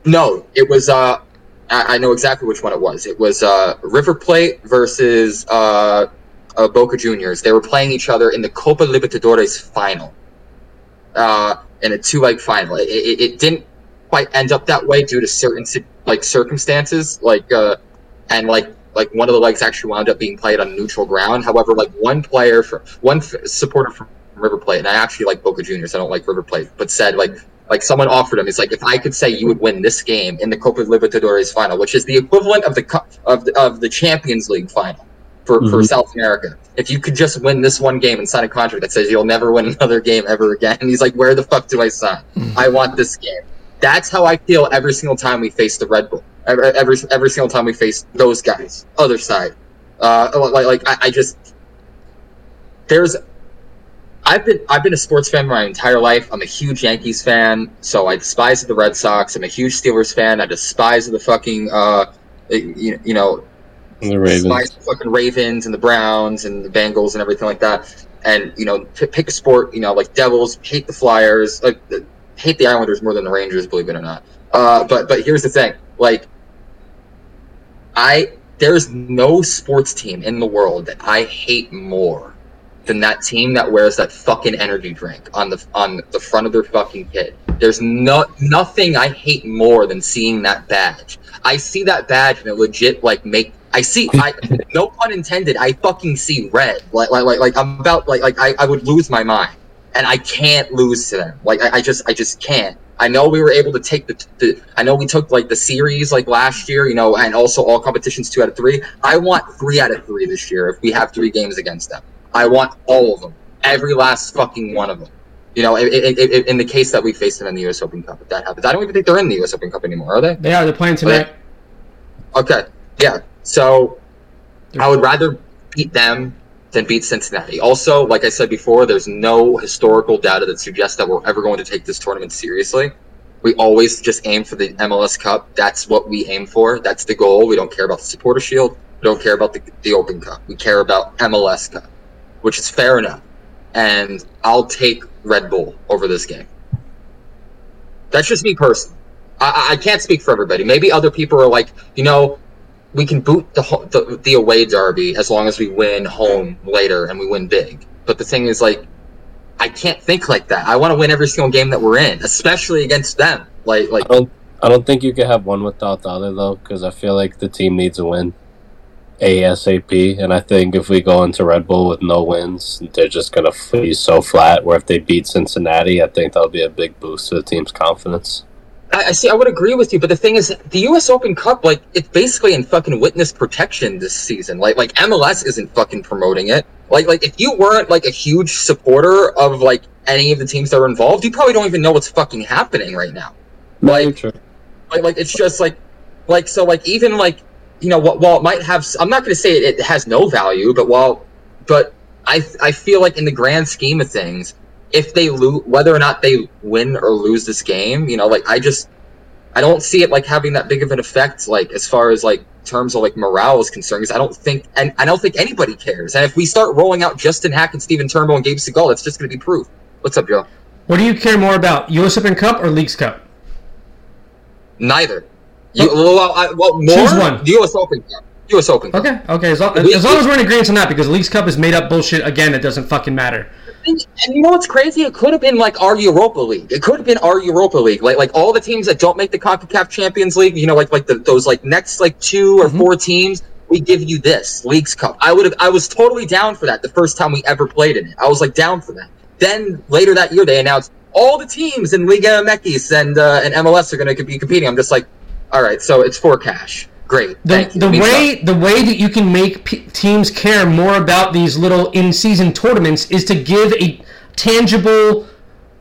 no, it was. uh I, I know exactly which one it was. It was uh River Plate versus uh, uh Boca Juniors. They were playing each other in the Copa Libertadores final. Uh, in a two leg final. It, it, it, didn't quite end up that way due to certain like circumstances, like uh, and like like one of the legs actually wound up being played on neutral ground. However, like one player for one f- supporter from from River Plate, and I actually like Boca Juniors. I don't like River Plate, but said like like someone offered him. He's like, if I could say you would win this game in the Copa Libertadores final, which is the equivalent of the cup of the, of the Champions League final for, for Mhm. South America. If you could just win this one game and sign a contract that says you'll never win another game ever again, and he's like, where the fuck do I sign? I want this game. That's how I feel every single time we face the Red Bull. Every every, every single time we face those guys, other side. Uh, like like I, I just there's I've been I've been a sports fan my entire life. I'm a huge Yankees fan, so I despise the Red Sox. I'm a huge Steelers fan. I despise the fucking uh, you, you know The Ravens. despise the fucking Ravens and the Browns and the Bengals and everything like that. And you know, p- pick a sport. You know, like Devils hate the Flyers, like uh, hate the Islanders more than the Rangers, believe it or not. Uh, but but here's the thing, like I there's no sports team in the world that I hate more than that team that wears that fucking energy drink on the on the front of their fucking kit. There's no nothing I hate more than seeing that badge. I see that badge and it legit like make I see I no pun intended, I fucking see red. Like like like, like I'm about like like I, I would lose my mind. And I can't lose to them. Like I, I just I just can't. I know we were able to take the, the I know we took like the series like last year, you know, and also all competitions two out of three. I want three out of three this year if we have three games against them. I want all of them, every last fucking one of them. You know, i i i in the case that we face them in the U.S. Open Cup, if that happens, I don't even think they're in the U.S. Open Cup anymore, are they? They are. They're playing tonight. Okay, yeah. So I would rather beat them than beat Cincinnati. Also, like I said before, there's no historical data that suggests that we're ever going to take this tournament seriously. We always just aim for the MLS Cup. That's what we aim for. That's the goal. We don't care about the Supporter Shield. We don't care about the, the Open Cup. We care about MLS Cup, which is fair enough. And I'll take Red Bull over this game. That's just me personally. I, I can't speak for everybody. Maybe other people are like, you know, we can boot the, the the away derby as long as we win home later and we win big. But the thing is, like, I can't think like that. I want to win every single game that we're in, especially against them. Like, like I don't. I don't think you can have one without the other though, because I feel like the team needs a win, ASAP. And I think if we go into Red Bull with no wins, they're just gonna be so flat. Where if they beat Cincinnati, I think that'll be a big boost to the team's confidence. I, I see. I would agree with you, but the thing is, the U.S. Open Cup, like, it's basically in fucking witness protection this season. Like, like MLS isn't fucking promoting it. Like, like if you weren't like a huge supporter of like any of the teams that are involved, you probably don't even know what's fucking happening right now. Like, like, like it's just like, like so, like even like you know, wh- while it might have, I'm not going to say it, it has no value, but while, but I I feel like in the grand scheme of things, if they lose, whether or not they win or lose this game, you know, like I just I don't see it like having that big of an effect, like as far as like terms of like morale is concerned. Because I don't think, and I don't think anybody cares. And if we start rolling out Justin Haak and Stephen Turnbull and Gabe Segal, it's just going to be proof. What's up, Joe? What do you care more about, U.S. Open Cup or Leagues Cup? Neither. You, well, I, well, more Choose one. U.S. Open Cup. U.S. Open Cup. Okay, okay. As long, We- as long as we're in agreement on that, because Leagues Cup is made up bullshit again. It doesn't fucking matter. And, and you know what's crazy? It could have been like our Europa League. It could have been our Europa League. Like like all the teams that don't make the CONCACAF Champions League, you know, like like the, those like next like two or Mhm. four teams, we give you this Leagues Cup. I would have I was totally down for that the first time we ever played in it. I was like down for that. Then later that year they announced all the teams in Liga MX and uh, and MLS are going to be competing. I'm just like, all right, so it's for cash. Great. The, the way the way that you can make p- teams care more about these little in-season tournaments is to give a tangible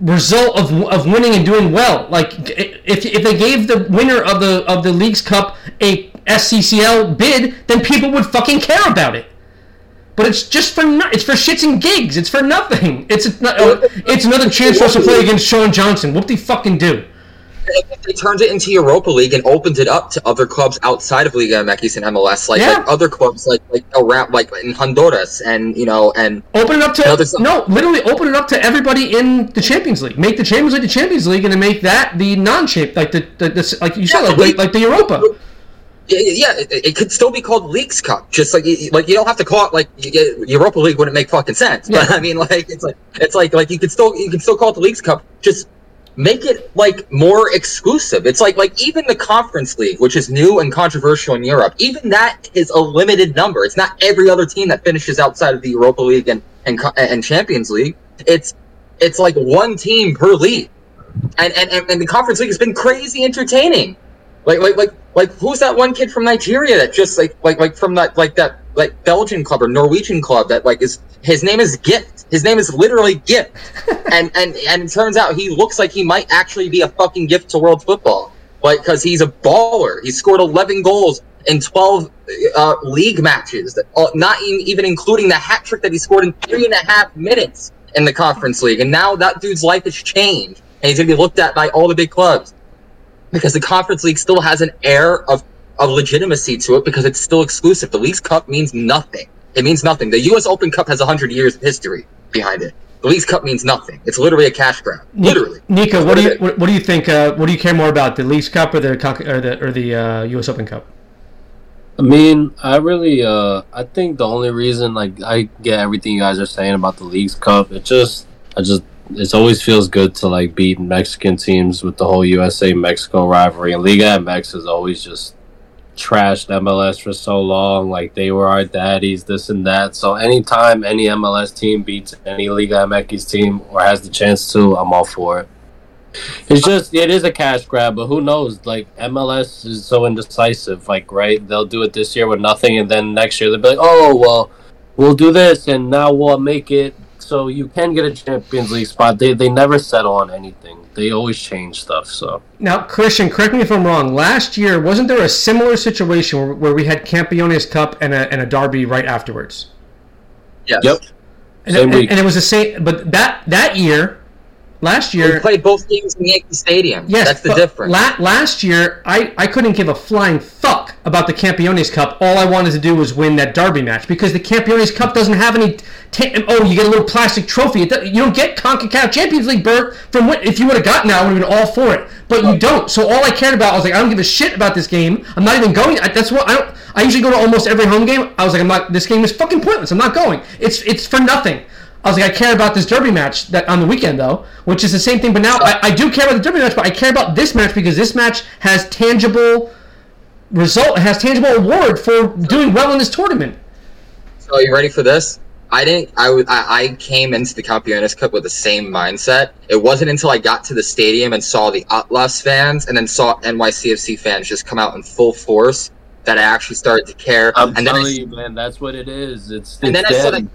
result of, of winning and doing well. Like if, if they gave the winner of the of the league's cup a SCCL bid, then people would fucking care about it. But it's just for no, it's for shits and gigs. It's for nothing. It's a, uh, it's another chance for us to play against Sean Johnson. What they fucking do? They turned it into Europa League and opened it up to other clubs outside of Liga MX and MLS, like, Yeah. like other clubs, like like around, like in Honduras, and you know, and Open it up to No, no, literally open it up to everybody in the Champions League. Make the Champions League the Champions League, and then make that the non-shape, like the, the, the like you said, like, we- like, the Europa. yeah, yeah, it, could still be called Leagues Cup, just like you- like you don't have to call it like Europa League wouldn't make fucking sense, but I mean, like it's like it's like like you could still you can still call it the Leagues Cup, just make it like more exclusive. It's like like even the Conference League, which is new and controversial in Europe, even that is a limited number. It's not every other team that finishes outside of the Europa League and and and Champions League. it's it's like one team per league, and and, and, the conference league has been crazy entertaining. Like like like like who's that one kid from Nigeria that just like like like from that like that like Belgian club or Norwegian club that like is his name is Gift. His name is literally Gift, and and and it turns out he looks like he might actually be a fucking gift to world football. Like because he's a baller. He scored 11 goals in 12 uh, league matches, that, uh, not even including the hat trick that he scored in three and a half minutes in the conference league. And now that dude's life has changed, and he's going to be looked at by all the big clubs because the conference league still has an air of, of legitimacy to it because it's still exclusive. The League's Cup means nothing. It means nothing. The U.S. Open Cup has 100 years of history behind it. The League's Cup means nothing. It's literally a cash grab. Literally. Nico, what do you what, what do you think? Uh, what do you care more about, the League's Cup or the or the or the uh, U.S. Open Cup? I mean, I really, uh, I think the only reason, like, I get everything you guys are saying about the League's Cup. It just, I just, it always feels good to like beat Mexican teams with the whole USA Mexico rivalry. And Liga MX has always just trashed MLS for so long. Like they were our daddies, this and that. So anytime any MLS team beats any Liga MX team or has the chance to, I'm all for it. It's just it is a cash grab, but who knows? Like MLS is so indecisive. Like right, they'll do it this year with nothing, and then next year they'll be like, oh well, we'll do this, and now we'll make it so you can get a Champions League spot. They they never settle on anything. They always change stuff. So now, Christian, correct me if I'm wrong. Last year, wasn't there a similar situation where, where we had Campeones Cup and a and a derby right afterwards? Yes. Yep. And, and, and, it was the same, but that that year last year we played both games in Yankee Stadium. Yes, that's the difference. La- last year, I, I couldn't give a flying fuck about the Campeones Cup. All I wanted to do was win that derby match because the Campeones Cup doesn't have any. T- oh, you get a little plastic trophy. you don't get Concacaf Champions League berth from what if you would have gotten that, I would have been all for it. But you don't. So all I cared about, I was like, I don't give a shit about this game. I'm not even going. That's what I don't. I usually go to almost every home game. I was like, I'm not. This game is fucking pointless. I'm not going. It's it's for nothing. I was like, I care about this Derby match that on the weekend though, which is the same thing. But now I, I do care about the Derby match, but I care about this match because this match has tangible result, has tangible award for doing well in this tournament. So are you ready for this? I didn't. I, I, I came into the Campeones Cup with the same mindset. It wasn't until I got to the stadium and saw the Atlas fans and then saw NYCFC fans just come out in full force that I actually started to care. I'm and telling then I, you, man, that's what it is. It's, and it's then I saw that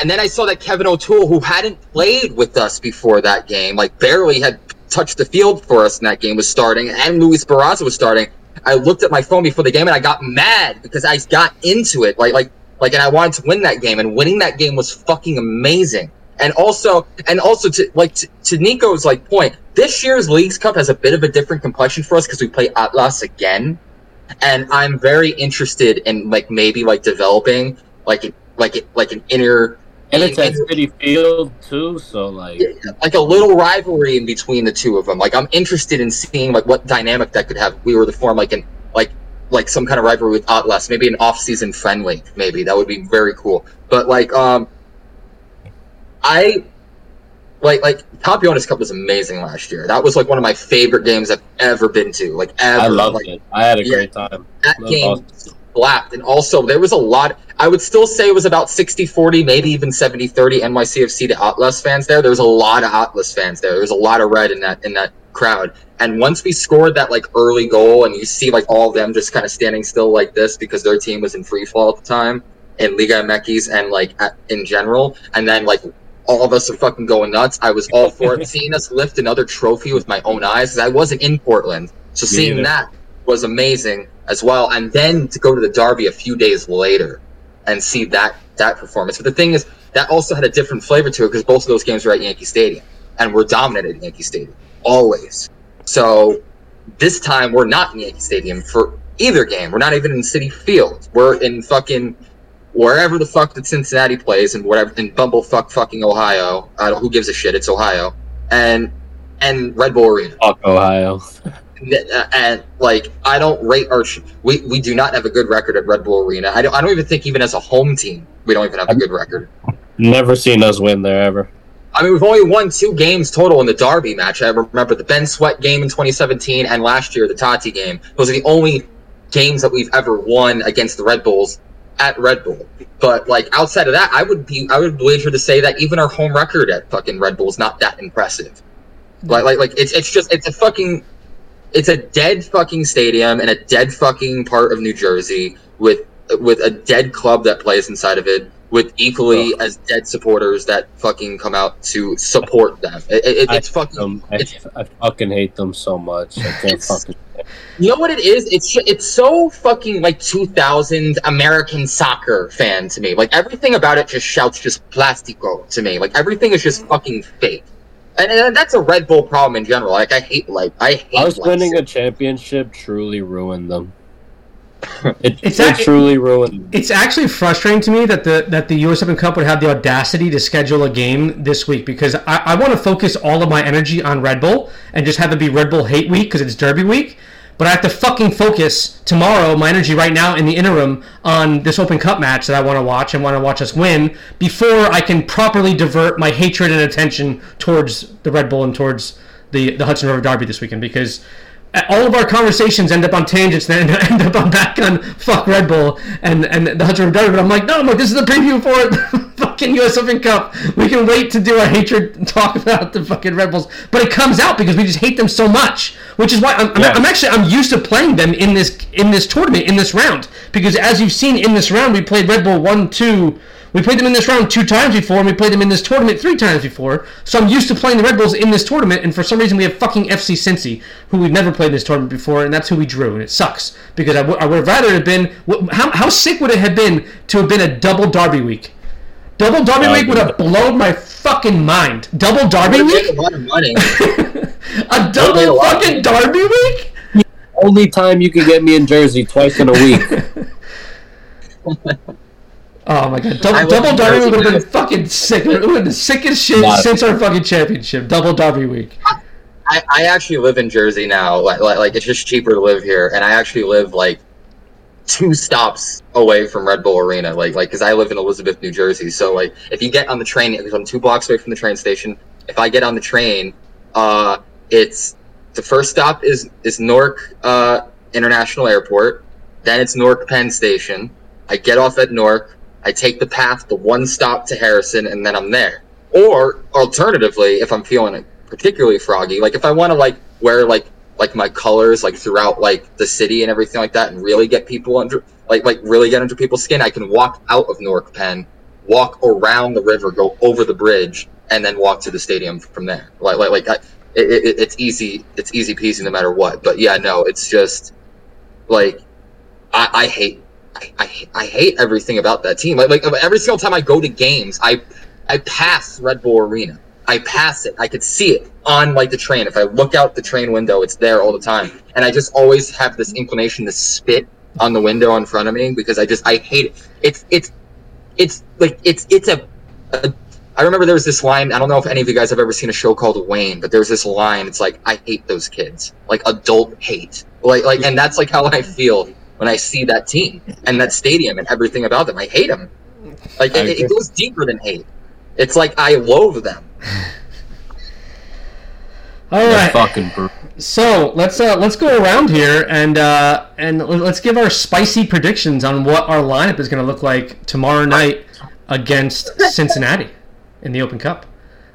and then I saw that Kevin O'Toole, who hadn't played with us before that game, like barely had touched the field for us in that game, was starting, and Luis Barraza was starting. I looked at my phone before the game and I got mad because I got into it, like like like, and I wanted to win that game, and winning that game was fucking amazing. And also, and also to like to, to Nico's like point, this year's Leagues Cup has a bit of a different complexion for us because we play Atlas again, and I'm very interested in like maybe like developing like like like an inner and it's at Citi Field too, so like like a little rivalry in between the two of them. Like I'm interested in seeing like what dynamic that could have. We were to form like an like like some kind of rivalry with Atlas, maybe an off-season friendly. Maybe that would be very cool. But like um, I like like Campeones Cup was amazing last year. That was like one of my favorite games I've ever been to. Like ever. I loved like, it. I had a yeah, great time. That, that game. Awesome blacked. And also, there was a lot. I would still say it was about 60 40, maybe even 70 30 NYCFC to Atlas fans there. There was a lot of Atlas fans there. There was a lot of red in that in that crowd. And once we scored that like early goal, and you see like all of them just kind of standing still like this because their team was in free fall at the time in Liga MX and like at, in general, and then like all of us are fucking going nuts. I was all for it. seeing us lift another trophy with my own eyes because I wasn't in Portland, so seeing that was amazing as well. And then to go to the Derby a few days later and see that that performance. But the thing is, that also had a different flavor to it because both of those games were at Yankee Stadium and we're dominated at Yankee Stadium always. So this time we're not in Yankee Stadium for either game. We're not even in Citi Field. We're in fucking wherever the fuck that Cincinnati plays and whatever in bumblefuck fucking Ohio. who gives a shit? It's Ohio and and Red Bull Arena. Fuck Ohio. Uh, and like I don't rate our we we do not have a good record at Red Bull Arena. I don't I don't even think even as a home team we don't even have a good record. Never seen us win there ever. I mean, we've only won two games total in the Derby match. I remember the Ben Sweat game in 2017 and last year the Tati game. Those are the only games that we've ever won against the Red Bulls at Red Bull. But like outside of that, I would be I would wager to say that even our home record at fucking Red Bull is not that impressive. Like like like it's it's just it's a fucking it's a dead fucking stadium in a dead fucking part of New Jersey with with a dead club that plays inside of it with equally oh. as dead supporters that fucking come out to support them. It, it, it's I, fucking. I, it's, I fucking hate them so much. I can't fucking. you know what it is? It's it's so fucking like 2000 American soccer fan to me. Like everything about it just shouts just plastico to me. Like everything is just fucking fake. And, and that's a Red Bull problem in general. Like I hate like I hate. Us like, winning a championship truly ruined them. It, It's it act- truly ruined. Them. It's actually frustrating to me that the that the US Open Cup would have the audacity to schedule a game this week because I, I want to focus all of my energy on Red Bull and just have it be Red Bull hate week because it's Derby week. But I have to fucking focus tomorrow, my energy right now in the interim on this Open Cup match that I want to watch and want to watch us win before I can properly divert my hatred and attention towards the Red Bull and towards the, the Hudson River Derby this weekend because uh, all of our conversations end up on tangents and end up on back on fuck Red Bull and, and the Hudson River Derby. But I'm like, no, I'm like, this is the preview for the fucking US Open Cup. We can wait to do a hatred talk about the fucking Red Bulls. But it comes out because we just hate them so much, which is why I'm, I'm- Yeah. I'm actually I'm used to playing them in this in this tournament in this round because as you've seen in this round we played Red Bull one two. We played them in this round two times before, and we played them in this tournament three times before. So I'm used to playing the Red Bulls in this tournament, and for some reason we have fucking FC Cincy, who we've never played in this tournament before, and that's who we drew, and it sucks because I, w- I would have rather have been. How, how sick would it have been to have been a double Derby week? Double Derby That week would would have blown my fucking mind. Double Derby week? a lot of money. A made a double lot of fucking Derby week? Only time you can get me in Jersey twice in a week. Oh my god, double, love double Derby week would have been fucking sick. It would have been the sickest shit Nah. since our fucking championship. Double Derby week. I, I actually live in Jersey now. Like, like like it's just cheaper to live here, and I actually live like two stops away from Red Bull Arena. Like like because I live in Elizabeth, New Jersey. So like if you get on the train, because I'm two blocks away from the train station. If I get on the train, uh, it's the first stop is is Newark uh, International Airport. Then it's Newark Penn Station. I get off at Newark. I take the path, the one stop to Harrison, and then I'm there. Or alternatively, if I'm feeling particularly froggy, like if I want to like wear like like my colors like throughout like the city and everything like that, and really get people under like like really get under people's skin, I can walk out of Newark Penn, walk around the river, go over the bridge, and then walk to the stadium from there. Like like like I, it, it, it's easy. It's easy peasy no matter what. But yeah, no, it's just like I, I hate I, I, I hate everything about that team. Like, like every single time I go to games, I I pass Red Bull Arena. I pass it. I could see it on like the train. If I look out the train window, it's there all the time. And I just always have this inclination to spit on the window in front of me because I just I hate it. It's it's it's like it's it's a, a I remember there was this line. I don't know if any of you guys have ever seen a show called Wayne, but there's this line. It's like I hate those kids, like adult hate, like like, and that's like how I feel when I see that team and that stadium and everything about them. I hate them. Like it, it goes deeper than hate. It's like I loathe them. All They're right. fucking brutal. So let's uh, let's go around here and uh, and let's give our spicy predictions on what our lineup is going to look like tomorrow night against Cincinnati in the Open Cup.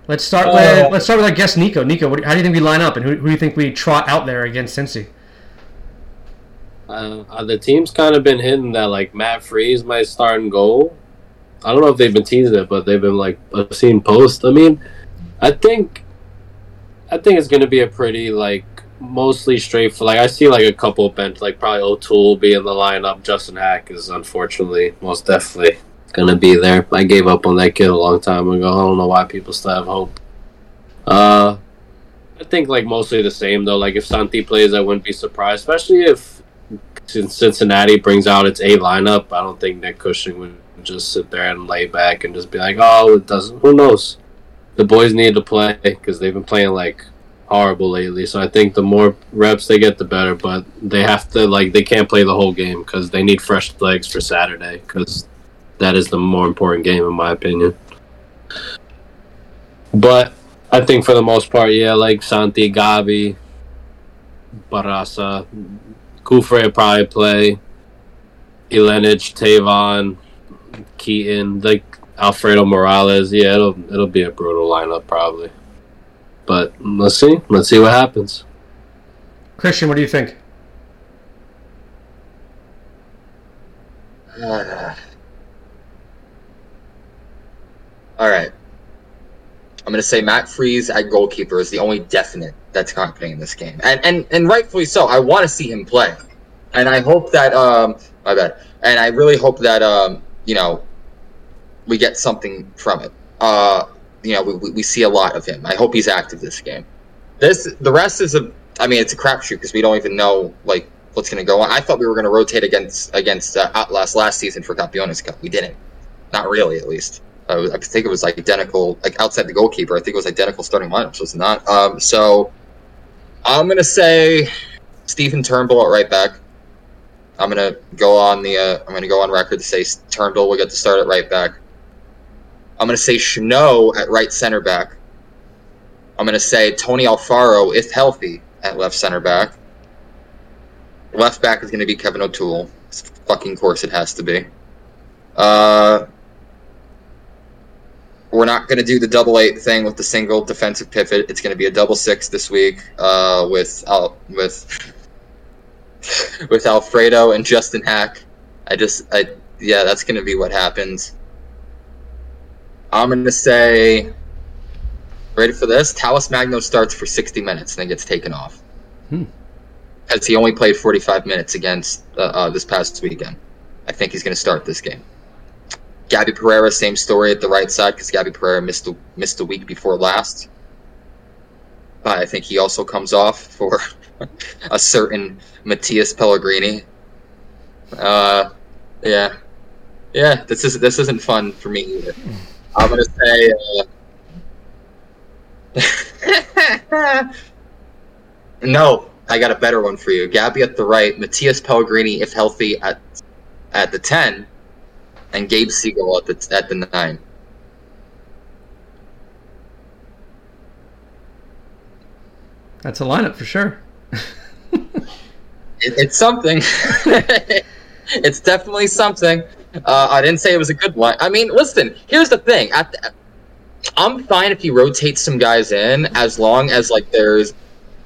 Let's start with Oh. let's start with our guest Nico. Nico, what, how do you think we line up, and who, who do you think we trot out there against Cincy? Uh, uh, the team's kind of been hitting that like Matt Freese might start and goal. I don't know if they've been teasing it, but they've been like I've seen posts. I mean, I think, I think it's gonna be a pretty like mostly straight. Like I see like a couple bench, like probably O'Toole be in the lineup. Justin Haak is unfortunately most definitely gonna be there. I gave up on that kid a long time ago. I don't know why people still have hope. Uh, I think like mostly the same though. Like if Santi plays, I wouldn't be surprised, especially if Cincinnati brings out its A lineup, I don't think Nick Cushing would just sit there and lay back and just be like, "Oh, it doesn't." Who knows? The boys need to play because they've been playing like horrible lately. So I think the more reps they get, the better. But they have to like they can't play the whole game because they need fresh legs for Saturday because that is the more important game in my opinion. But I think for the most part, yeah, like Santi, Gabi, Barraza, Cufré probably play. Ilenič, Tayvon, Keaton, like Alfredo Morales. Yeah, it'll it'll be a brutal lineup probably. But let's see. Let's see what happens. Christian, what do you think? Uh, all right. I'm going to say Matt Freese at goalkeeper is the only definite that's happening in this game, and and and rightfully so. I want to see him play, and I hope that um my bad, and I really hope that um you know we get something from it. Uh, you know, we, we see a lot of him. I hope he's active this game. This the rest is a I mean it's a crapshoot because we don't even know like what's going to go on. I thought we were going to rotate against against uh, Atlas last season for Campeones Cup. We didn't, not really at least. I think it was like identical, like outside the goalkeeper. I think it was identical starting lineups, was it not? Um, so I'm gonna say Stephen Turnbull at right back. I'm gonna go on the. Uh, I'm gonna go on record to say Turnbull will get to start at right back. I'm gonna say Chanot at right center back. I'm gonna say Tony Alfaro, if healthy, at left center back. Left back is gonna be Kevin O'Toole. It's Fucking course it has to be. Uh, we're not going to do the double eight thing with the single defensive pivot. It's going to be a double six this week uh, with uh, with with Alfredo and Justin Haak. I just, I yeah, that's going to be what happens. I'm going to say, ready for this? Talles Magno starts for 60 minutes and then gets taken off. Hmm. Because he only played 45 minutes against uh, uh, this past weekend. I think he's going to start this game. Gabby Pereira, same story at the right side because Gabby Pereira missed a, missed a week before last. But I think he also comes off for a certain Matías Pellegrini. Uh, yeah, yeah. This is this isn't fun for me either. I'm gonna say. Uh... no, I got a better one for you. Gabby at the right, Matías Pellegrini, if healthy, at at the ten and Gabe Segal at the at the nine. That's a lineup for sure. it, it's something. it's definitely something. Uh, I didn't say it was a good one. I mean, listen. Here's the thing. The, I'm fine if he rotates some guys in, as long as like there's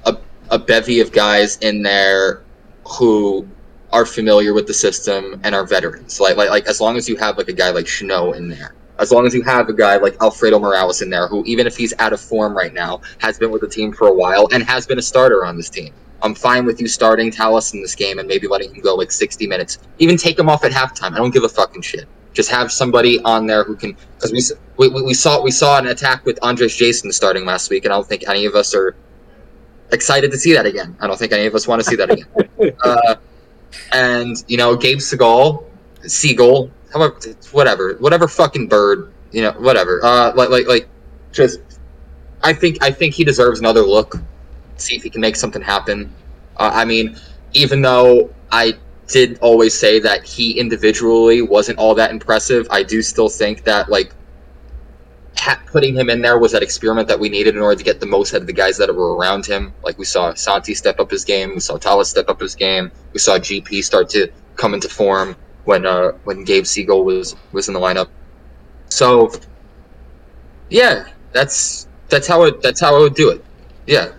a a bevy of guys in there who are familiar with the system and are veterans. Like, like, like as long as you have like a guy like Chanot in there, as long as you have a guy like Alfredo Morales in there, who even if he's out of form right now, has been with the team for a while and has been a starter on this team. I'm fine with you starting Talles in this game and maybe letting him go like 60 minutes. Even take him off at halftime. I don't give a fucking shit. Just have somebody on there who can because we, we we saw we saw an attack with Andres Jasson starting last week, and I don't think any of us are excited to see that again. I don't think any of us want to see that again. uh, and you know Gabe Segal, Seagull, however, whatever, whatever fucking bird, you know, whatever. Uh, like like like, just, I think I think he deserves another look. See if he can make something happen. Uh, I mean, even though I did always say that he individually wasn't all that impressive, I do still think that like putting him in there was that experiment that we needed in order to get the most out of the guys that were around him. Like we saw Santi step up his game, we saw Talles step up his game, we saw GP start to come into form when uh, when Gabe Segal was was in the lineup. So yeah, that's that's how it that's how I would do it. Yeah.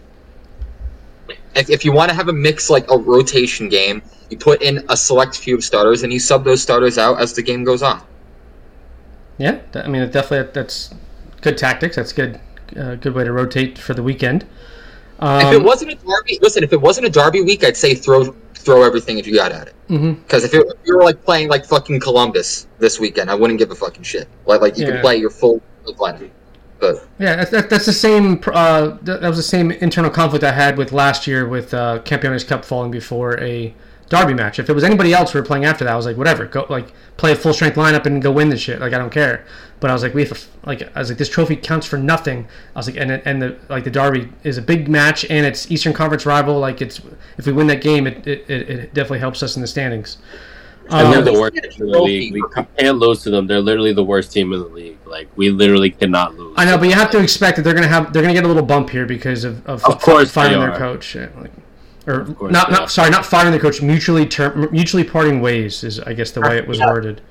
If, if you want to have a mix like a rotation game, you put in a select few of starters and you sub those starters out as the game goes on. Yeah, I mean, definitely that's good tactics. That's good, uh, good way to rotate for the weekend. Um, if it um, wasn't a derby, listen. If it wasn't a derby week, I'd say throw throw everything if you got at it. Because mm-hmm. if, if, you were like playing like fucking Columbus this weekend, I wouldn't give a fucking shit. Like like you yeah. can play your full lineup. But yeah, that's, that, that's the same. Uh, that was the same internal conflict I had with last year with uh, Campeones Cup falling before a derby match. If it was anybody else we were playing after that, I was like, whatever, go like play a full strength lineup and go win this shit. Like I don't care. But I was like, we have a, like I was like, this trophy counts for nothing. I was like, and and the like the derby is a big match and it's Eastern Conference rival. Like it's if we win that game, it it, it definitely helps us in the standings. And um, they're the worst in the league. We can't lose to them. They're literally the worst team in the league. Like we literally cannot lose. I know, but you have to expect that they're gonna have they're gonna get a little bump here because of of, of course finding their coach. Like, or not not sorry, not firing the coach. Mutually term, mutually parting ways is I guess the way it was Yeah. worded.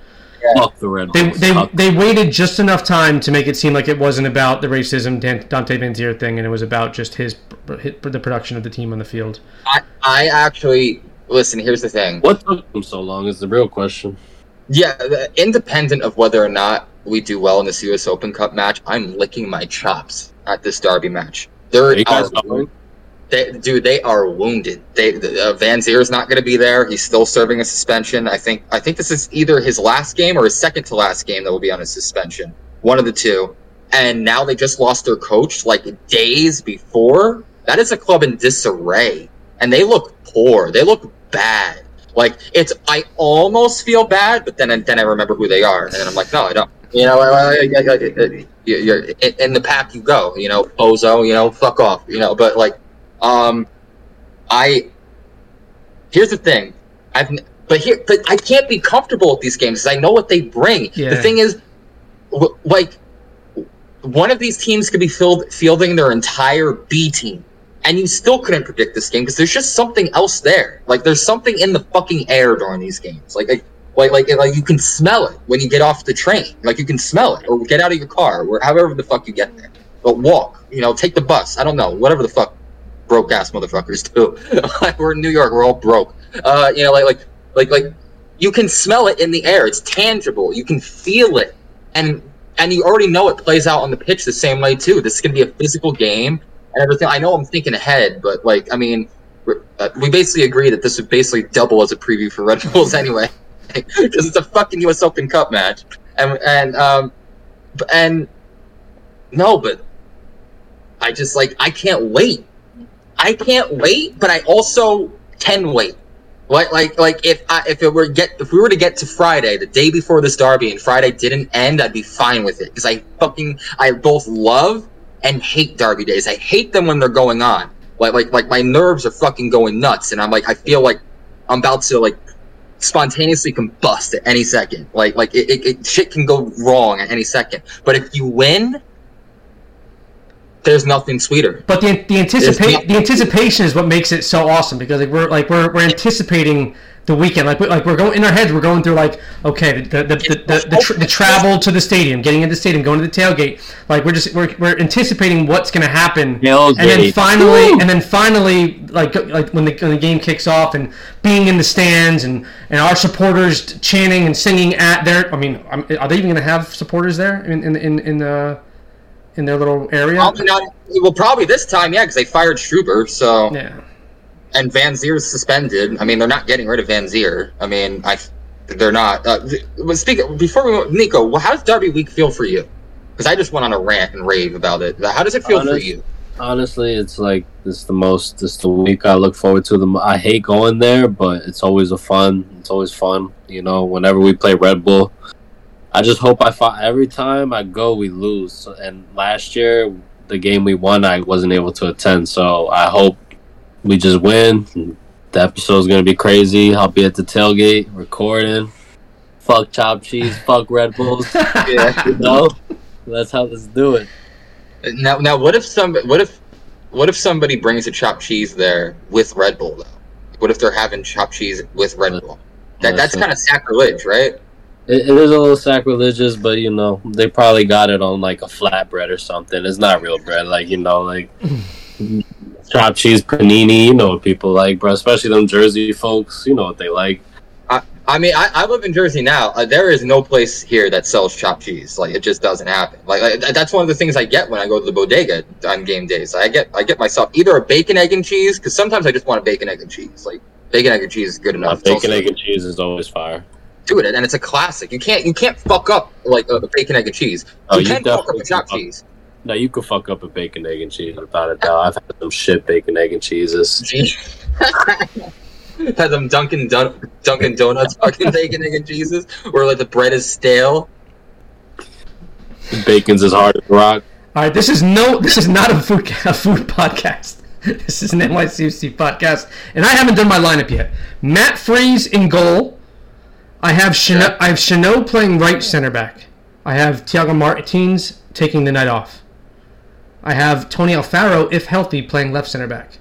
Fuck the Red They they Fuck- they waited just enough time to make it seem like it wasn't about the racism Dante Vanzeir thing, and it was about just his, his the production of the team on the field. I, I actually listen. Here's the thing. what took them so long is the real question. Yeah, independent of whether or not we do well in this U.S. Open Cup match, I'm licking my chops at this Derby match. They're Are They, dude, they are wounded. They uh, Vanzeir's not going to be there. He's still serving a suspension. I think. I think this is either his last game or his second to last game that will be on a suspension. One of the two. And now they just lost their coach like days before. That is a club in disarray, and they look poor. They look bad. Like it's. I almost feel bad, but then then I remember who they are, and then I'm like, no, I don't. You know, you're in the pack. You go. You know, bozo. You know, fuck off. You know, but like. Um, I here's the thing. I've but here, but I can't be comfortable with these games because I know what they bring. Yeah. The thing is, w- like, one of these teams could be filled, fielding their entire B team, and you still couldn't predict this game because there's just something else there. Like, there's something in the fucking air during these games. Like, like, like, like, you can smell it when you get off the train. Like, you can smell it, or get out of your car, or however the fuck you get there. But walk, you know, take the bus. I don't know, whatever the fuck broke ass motherfuckers do. we're in New York. We're all broke. Uh, you know, like like like like you can smell it in the air. It's tangible. You can feel it, and and you already know it plays out on the pitch the same way too. This is gonna be a physical game and everything. I know I'm thinking ahead, but like I mean, uh, we basically agree that this would basically double as a preview for Red Bulls anyway, because it's a fucking U.S. Open Cup match, and and um, and no, but I just like I can't wait. I can't wait, but I also can wait. Like like like if I, if it were get if we were to get to Friday, the day before this derby, and Friday didn't end, I'd be fine with it because I fucking I both love and hate derby days. I hate them when they're going on. Like like like my nerves are fucking going nuts, and I'm like I feel like I'm about to like spontaneously combust at any second. Like like it, it, it shit can go wrong at any second. But if you win, there's nothing sweeter. But the the not- the anticipation is what makes it so awesome because like we're like we're, we're anticipating the weekend like we, like we're going in our heads we're going through like okay the the the, the, the, the, tr- the travel to the stadium getting into the stadium going to the tailgate. Like we're just we're, we're anticipating what's going to happen and then Tailgate. finally and then finally like like when the, when the game kicks off and being in the stands and and our supporters chanting and singing at their I mean um, are they even going to have supporters there in in in, in the in their little area? Probably not. Well, probably this time, yeah, because they fired Struber, so. Yeah and Vanzeir's suspended. I mean, they're not getting rid of Vanzeir. I mean, I they're not. Uh, but speak before we Nico, well, how does Derby Week feel for you? Because I just went on a rant and rave about it. How does it feel for you? Honestly, it's like it's the most It's the week I look forward to. The I hate going there, but it's always a fun. It's always fun, you know. Whenever we play Red Bull, I just hope I fight. Every time I go, we lose. And last year, the game we won, I wasn't able to attend. So I hope we just win. The episode's gonna be crazy. I'll be at the tailgate recording. Fuck chopped cheese. Fuck Red Bulls. Yeah. You know, that's how let's do it. now, now, what if some? What if? What if somebody brings a chopped cheese there with Red Bull though? What if they're having chopped cheese with Red Bull? That that's Listen. kind of sacrilege, right? It, it is a little sacrilegious, but you know they probably got it on like a flatbread or something. It's not real bread, like you know, like chopped cheese panini. You know what people like, bro. Especially them Jersey folks. You know what they like. I mean, I, I live in Jersey now. Uh, there is no place here that sells chopped cheese. Like it just doesn't happen. Like, like, that's one of the things I get when I go to the bodega on game days. I get I get myself either a bacon egg and cheese because sometimes I just want a bacon egg and cheese. Like bacon egg and cheese is good Uh, enough. It's bacon, also- egg, and cheese is always fire. do it, and it's a classic. You can't you can't fuck up like a bacon egg and cheese. Oh, you you can fuck up a chopped cheese. No, you could fuck up a bacon, egg, and cheese without a doubt. I've had some shit bacon, egg, and cheeses. Had them Dunkin' Dun- Dunkin' Donuts fucking bacon egg and cheeses, where like the bread is stale. Bacon's as hard as rock. All right, this is no, this is not a food a food podcast. This is an NYCFC podcast, and I haven't done my lineup yet. Matt Freese in goal. I have Chano, I have Chanot playing right center back. I have Thiago Martins taking the night off. I have Tony Alfaro, if healthy, playing left center back.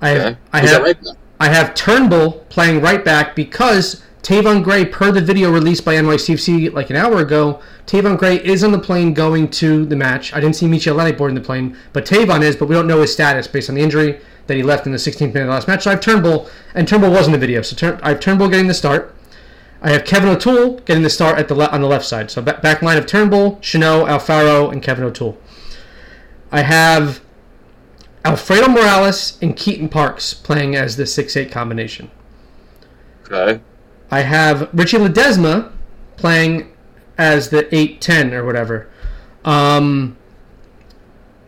I have Okay. I have right? I have Turnbull playing right back because Tayvon Gray, per the video released by NYCFC like an hour ago, Tayvon Gray is on the plane going to the match. I didn't see Mitja Ilenič boarding the plane, but Tayvon is, but we don't know his status based on the injury that he left in the 16th minute of the last match. So I have Turnbull, and Turnbull was in the video. So Turn, I have Turnbull getting the start. I have Kevin O'Toole getting the start at the le- on the left side. So back, back line of Turnbull, Chanot, Alfaro, and Kevin O'Toole. I have Alfredo Morales and Keaton Parks playing as the 6-8 combination. Okay. I have Richie Ledesma playing as the 8-10 or whatever. Um,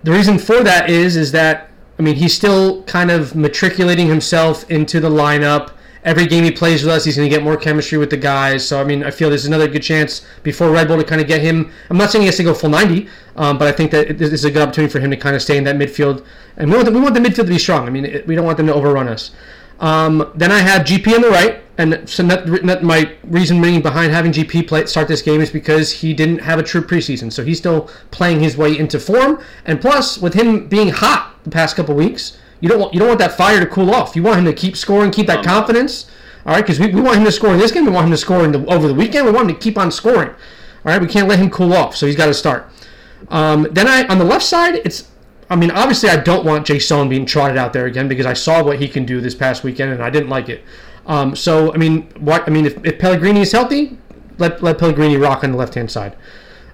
the reason for that is is that I mean he's still kind of matriculating himself into the lineup. Every game he plays with us, he's going to get more chemistry with the guys. So I mean, I feel there's another good chance before Red Bull to kind of get him. I'm not saying he has to go full 90, um, but I think that this is a good opportunity for him to kind of stay in that midfield. And we want the, we want the midfield to be strong. I mean, it, we don't want them to overrun us. Um, then I have GP on the right, and so not, not my reasoning behind having GP play start this game is because he didn't have a true preseason, so he's still playing his way into form. And plus, with him being hot the past couple weeks, you don't want you don't want that fire to cool off. You want him to keep scoring, keep that confidence. All right, because we, we want him to score in this game. We want him to score in the, over the weekend. We want him to keep on scoring. All right, we can't let him cool off, so he's got to start. Um, then I on the left side, it's I mean, obviously, I don't want Jasson being trotted out there again because I saw what he can do this past weekend and I didn't like it. Um, so, I mean, what I mean, if, if Pellegrini is healthy, let let Pellegrini rock on the left hand side.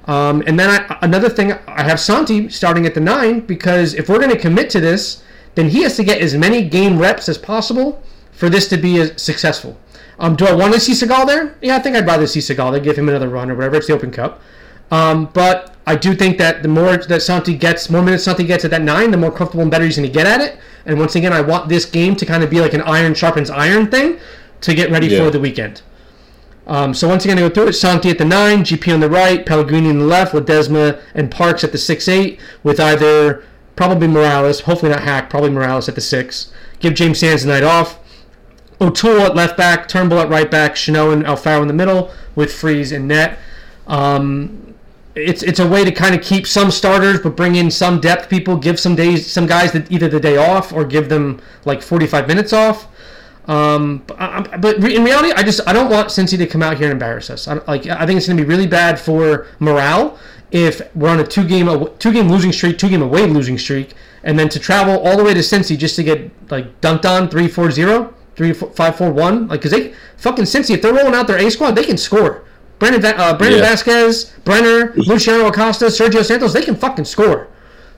Um, and then I, another thing, I have Santi starting at the nine because if we're going to commit to this, then he has to get as many game reps as possible for this to be as successful. Um, do I want to see Segal there? Yeah, I think I'd rather see Segal there, give him another run or whatever. It's the Open Cup. Um, but I do think that the more that Santi gets, more minutes Santi gets at that nine, the more comfortable and better he's going to get at it. And once again, I want this game to kind of be like an iron sharpens iron thing to get ready Yeah. for the weekend. Um, so once again, I go through it. Santi at the nine, GP on the right, Pellegrini on the left, Ledesma and Parks at the six eight, with either probably Morales, hopefully not Haak, probably Morales at the six. Give James Sands the night off. O'Toole at left back, Turnbull at right back, Chanot and Alfaro in the middle, with Freese in net. Um, it's it's a way to kind of keep some starters, but bring in some depth people. Give some days, some guys that either the day off or give them like 45 minutes off. Um, but, I, I- but in reality, I just I don't want Cincy to come out here and embarrass us. I, like I think it's going to be really bad for morale if we're on a two game two game losing streak, two game away losing streak, and then to travel all the way to Cincy just to get like dunked on 3-4-0, 3 four zero, three five four one, like because they fucking Cincy if they're rolling out their A squad, they can score. Brandon uh, Brandon Yeah. Vazquez, Brenner, Luciano Acosta, Sergio Santos, they can fucking score.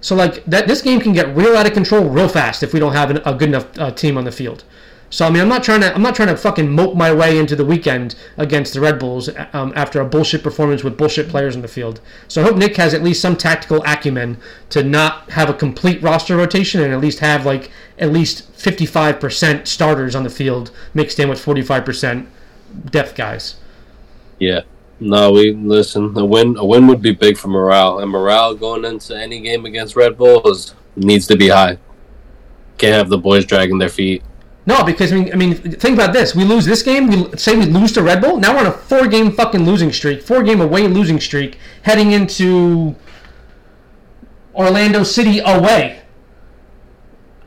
So like that, this game can get real out of control real fast if we don't have an, a good enough uh, team on the field. So I mean, I'm not trying to I'm not trying to fucking mope my way into the weekend against the Red Bulls um, after a bullshit performance with bullshit players in the field. So I hope Nick has at least some tactical acumen to not have a complete roster rotation and at least have like at least 55% starters on the field mixed in with 45% depth guys. Yeah. No, we listen. A win, a win would be big for morale, and morale going into any game against Red Bulls needs to be high. Can't have the boys dragging their feet. No, because I mean, I mean, think about this: we lose this game. We say we lose to Red Bull. Now we're on a four-game fucking losing streak, four-game away losing streak, heading into Orlando City away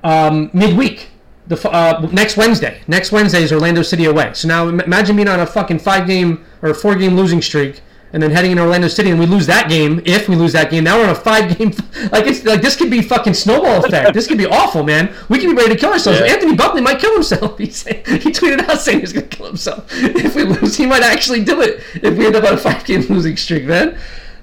um, midweek. The uh, next Wednesday. Next Wednesday is Orlando City away. So now imagine being on a fucking five-game or four-game losing streak, and then heading in Orlando City, and we lose that game. If we lose that game, now we're on a five-game. Like it's like this could be fucking snowball effect. this could be awful, man. We could be ready to kill ourselves. Yeah. Anthony Buckley might kill himself. He said, he tweeted out saying he's gonna kill himself if we lose. He might actually do it if we end up on a five-game losing streak, man.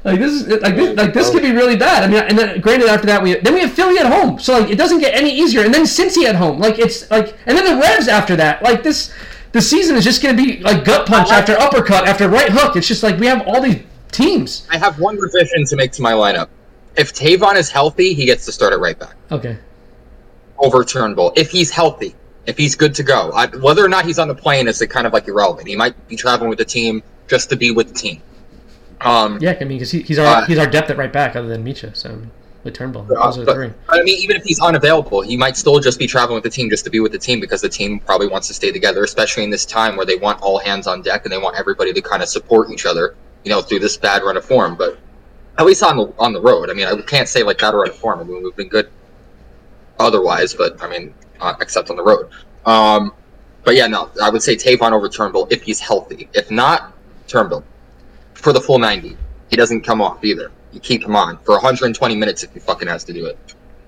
Like this is like this, like this could be really bad. I mean, and then granted after that we then we have Philly at home, so like it doesn't get any easier. And then Cincy at home, like it's like and then the Revs after that. Like this, the season is just gonna be like gut punch after uppercut after right hook. It's just like we have all these teams. I have one revision to make to my lineup. If Tayvon is healthy, he gets to start at right back Okay. over Turnbull. If he's healthy, if he's good to go, I, whether or not he's on the plane is kind of like irrelevant. He might be traveling with the team just to be with the team. Um, Yeah, I mean, because he, he's our Uh, he's our depth at right back, other than Mitja. So with Turnbull, Uh, those are the three. I mean, even if he's unavailable, he might still just be traveling with the team just to be with the team because the team probably wants to stay together, especially in this time where they want all hands on deck and they want everybody to kind of support each other, you know, through this bad run of form. But at least on the on the road, I mean, I can't say like bad run of form. I mean, we've been good otherwise, but I mean, uh, except on the road. Um, but yeah, no, I would say Tayvon over Turnbull if he's healthy. If not, Turnbull for the full 90. He doesn't come off either. You keep him on for 120 minutes if he fucking has to do it.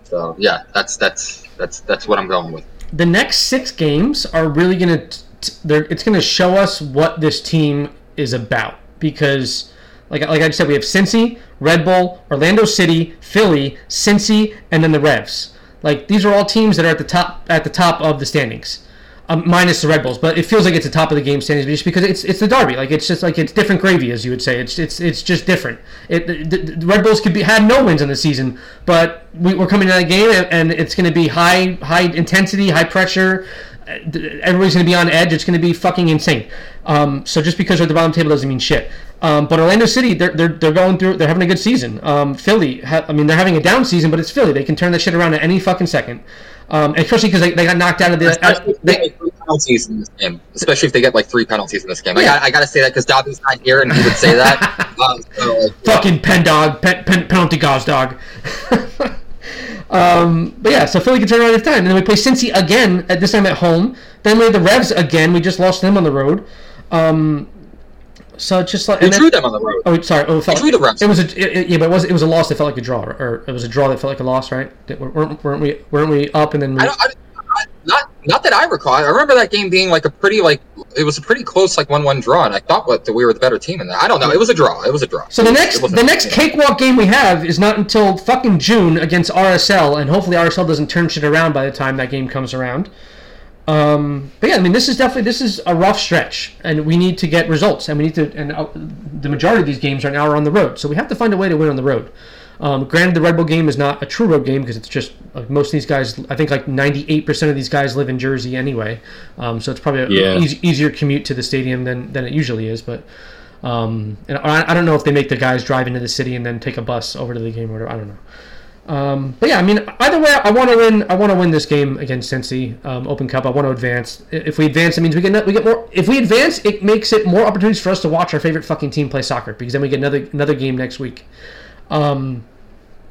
So yeah, that's that's that's that's what I'm going with. The next six games are really gonna. T- they're, it's gonna show us what this team is about because, like like I said, we have Cincy, Red Bull, Orlando City, Philly, Cincy, and then the Revs. Like these are all teams that are at the top at the top of the standings um, minus the Red Bulls, but it feels like it's the top of the game standings just because it's it's the Derby. Like it's just like it's different gravy, as you would say. It's it's it's just different. It the, the Red Bulls could be had no wins in the season, but we, are coming to that game and, it's going to be high high intensity, high pressure. Everybody's going to be on edge. It's going to be fucking insane. Um, so just because they're at the bottom table doesn't mean shit. Um, but Orlando City, they're, they're, they're going through, they're having a good season. Um, Philly, ha- I mean, they're having a down season, but it's Philly. They can turn that shit around at any fucking second. Um, especially because they, they got knocked out of the. Especially, they, penalties in this game. Especially if they get like three penalties in this game. Yeah. I, got, I got to say that because Dobby's not here and he would say that. um, so, like, Fucking pen dog, pen, pen, penalty gauze dog. um, but yeah, so Philly can turn around this time. And then we play Cincy again, at this time at home. Then we have the Revs again. We just lost them on the road. Um, so just like we drew them on the road. Oh, sorry. Oh, it, felt, drew the. It was a it, it, yeah, but it was it was a loss that felt like a draw, or it was a draw that felt like a loss, right? Weren't, weren't we weren't we up and then we... I don't, I, not not that I recall. I remember that game being like a pretty like it was a pretty close like one one draw, and I thought what we were the better team in that. I don't know. It was a draw. It was a draw. So the next the next cakewalk game we have is not until fucking June against RSL, and hopefully RSL doesn't turn shit around by the time that game comes around. Um, but yeah, I mean, this is definitely this is a rough stretch, and we need to get results, and we need to. And uh, the majority of these games right now are on the road, so we have to find a way to win on the road. Um, granted, the Red Bull game is not a true road game because it's just like most of these guys. I think like ninety eight percent of these guys live in Jersey anyway, um, so it's probably yeah. an easier commute to the stadium than than it usually is. But um, and I, I, don't know if they make the guys drive into the city and then take a bus over to the game or whatever. I don't know. Um, but yeah, I mean, either way, I want to win. I want to win this game against Cincy um, Open Cup. I want to advance. If we advance, it means we get we get more. If we advance, it makes it more opportunities for us to watch our favorite fucking team play soccer because then we get another another game next week. Um,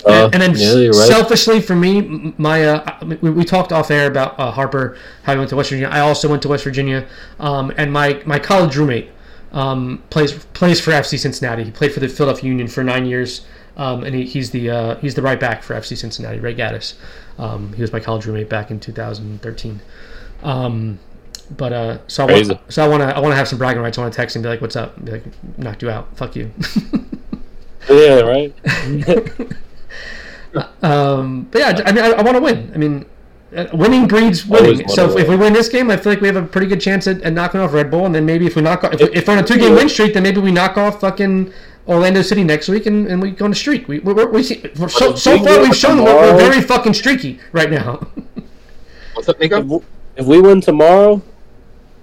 uh, and, then yeah, right. selfishly for me, my uh, we, we, talked off air about uh, Harper how he went to West Virginia. I also went to West Virginia, um, and my my college roommate um, plays plays for FC Cincinnati. He played for the Philadelphia Union for nine years, um, and he, he's the uh, he's the right back for FC Cincinnati. Ray Gaddis. Um, he was my college roommate back in 2013. Um, but uh, so I want, so I want to I want to have some bragging rights. I want to text him, and be like, "What's up?" Be like, "Knocked you out. Fuck you." yeah. Right. um, but yeah, I mean, I, I want to win. I mean, uh, winning breeds winning. So if, if, we win this game, I feel like we have a pretty good chance at, at knocking off Red Bull, and then maybe if we knock off, if, if we're on a two game win streak, then maybe we knock off fucking Orlando City next week, and, and we go on a streak. We we we see, so, so far we've shown we're, we're very fucking streaky right now. What's up, Nico? If we win tomorrow,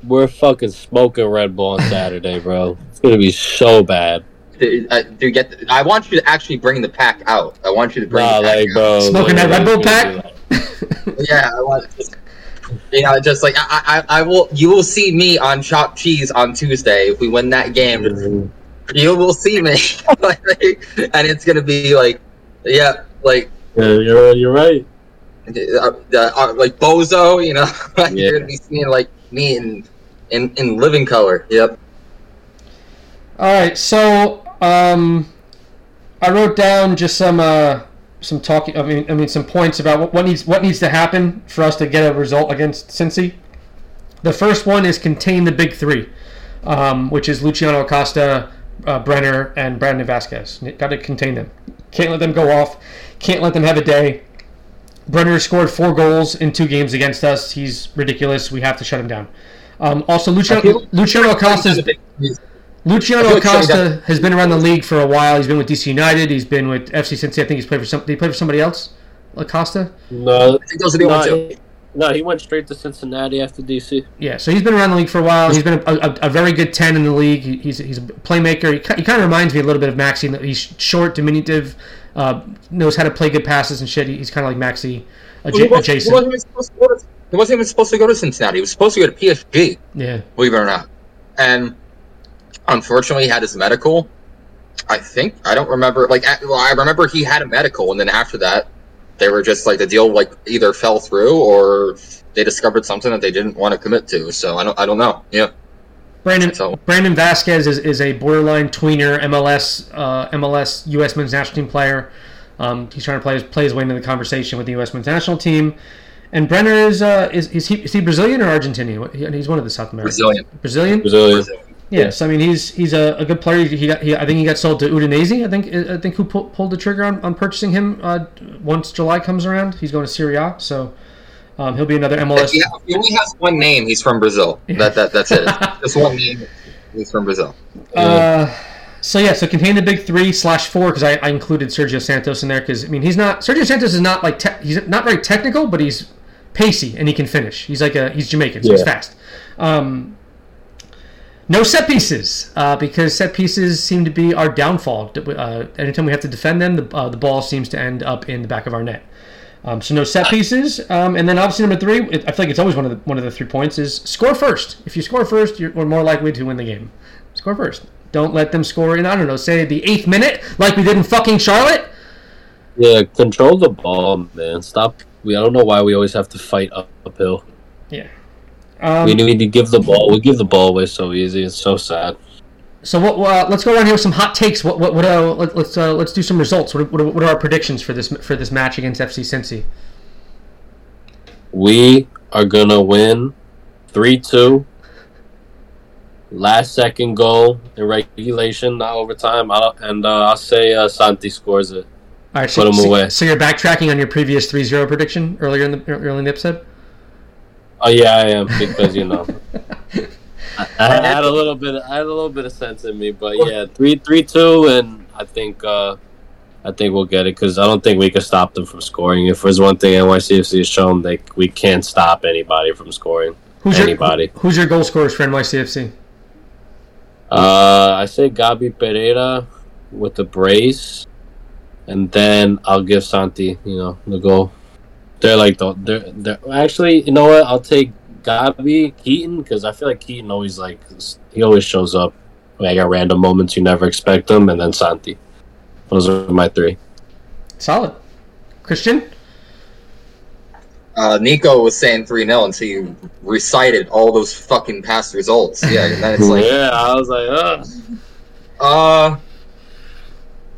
we're fucking smoking Red Bull on Saturday, bro. It's gonna be so bad to, uh, to get. The, I want you to actually bring the pack out. I want you to bring nah, the pack like, bro, Smoking that Red Bull pack. yeah, I want. Just, you know, just like I, I, I will. You will see me on chopped cheese on Tuesday if we win that game. Mm-hmm. You will see me, and it's gonna be like, yeah, like. Yeah, you're you're right. Uh, uh, like Bozo, you know, yeah. you're gonna be seeing like me in in in living color. Yep. All right, so um, I wrote down just some uh, some talking. I mean, I mean some points about what, what needs what needs to happen for us to get a result against Cincy. The first one is contain the big three, um, which is Luciano Acosta, uh, Brenner, and Brandon Vazquez. Got to contain them. Can't let them go off. Can't let them have a day. Brenner scored four goals in two games against us. He's ridiculous. We have to shut him down. Um, also, Luciano, Luciano Acosta Luciano Acosta has been around the league for a while. He's been with DC United. He's been with FC Cincinnati. I think he's played for some. Did he play for somebody else? Acosta? No, I think those are the no, he, no, he went straight to Cincinnati after DC. Yeah, so he's been around the league for a while. He's been a, a, a very good ten in the league. He, he's he's a playmaker. He, he kind of reminds me a little bit of Maxi. He's short, diminutive, uh, knows how to play good passes and shit. He's kind of like Maxi adjacent. Well, he, wasn't he wasn't even supposed to go to Cincinnati. He was supposed to go to PSG. Yeah, believe it or not, and unfortunately he had his medical. I think I don't remember. Like, well, I remember he had a medical, and then after that, they were just like the deal like either fell through or they discovered something that they didn't want to commit to. So I don't I don't know. Yeah. Brandon So- Brandon Vazquez is, is a borderline tweener MLS uh, MLS U.S. men's national team player. Um, he's trying to play his, play his way into the conversation with the U.S. men's national team. And Brenner is uh, is, is, he, is he Brazilian or Argentinian? He's one of the South Americans. Brazilian. Brazilian. Brazilian. Yes, I mean he's he's a, a good player. He got he, I think he got sold to Udinese. I think I think who pull, pulled the trigger on, on purchasing him uh, once July comes around. He's going to Serie A, so um, he'll be another MLS. Yeah, he only has one name. He's from Brazil. That that that's it. Just one name. He's from Brazil. Uh, so yeah, so contain the big three slash four because I, I included Sergio Santos in there because I mean he's not Sergio Santos is not like te- he's not very technical, but he's pacey and he can finish. He's like a he's Jamaican, so he's fast. Um, no set pieces uh, because set pieces seem to be our downfall. Uh, anytime we have to defend them, the, uh, the ball seems to end up in the back of our net. Um, so no set pieces, um, and then obviously number three. I feel like it's always one of the one of the three points is score first. If you score first, you're we're more likely to win the game. Score first. Don't let them score in. I don't know, say the eighth minute, like we did in fucking Charlotte. Yeah, control the ball, man. Stop. We I don't know why we always have to fight up, uphill. Um, we need to give the ball. We give the ball away so easy. It's so sad. so what? Uh, let's go around here with some hot takes. What? What? what uh, let, let's uh, let's do some results. What, what, what are our predictions for this for this match against FC Cincy? We are gonna win three two. Last second goal in regulation, not overtime. I and uh, I'll say uh, Santi scores it. All right, so, Put 'em so, away. so you're backtracking on your previous 3-0 prediction earlier in the early in the episode. Oh yeah, I am because you know I, I had a little bit. I had a little bit of sense in me, but yeah, three three two, and I think uh, I think we'll get it because I don't think we can stop them from scoring. If there's one thing NYCFC has shown, they we can't stop anybody from scoring. Who's Anybody. Your, who's your goal scorers for NYCFC? Uh, I say Gabi Pereira with the brace, and then I'll give Santi, you know, the goal. They're like the they're they're actually you know what I'll take Gabi Keaton because I feel like Keaton always like he always shows up like at random moments you never expect them and then Santi. Those are my three. Solid. Christian. Uh, Nico was saying 3 0 until you recited all those fucking past results. Yeah, and then it's like, yeah, I was like, Ugh. uh,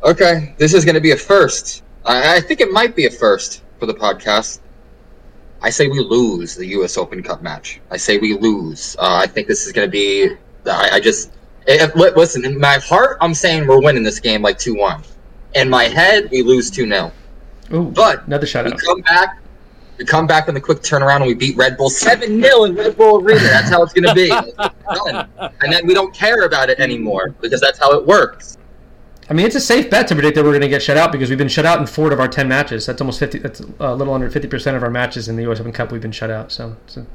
okay, this is going to be a first. I, I think it might be a first for the podcast. I say we lose the U.S. Open Cup match. I say we lose. Uh, I think this is going to be. I, I just. If, listen, in my heart, I'm saying we're winning this game like 2 1. In my head, we lose 2 0. Ooh, But another shout We come back. We come back in the quick turnaround and we beat Red Bull 7 0 in Red Bull Arena. That's how it's going to be. And then we don't care about it anymore because that's how it works. I mean, it's a safe bet to predict that we're going to get shut out because we've been shut out in four of our ten matches. That's almost fifty. That's a little under fifty percent of our matches in the U.S. Open Cup. We've been shut out. So, so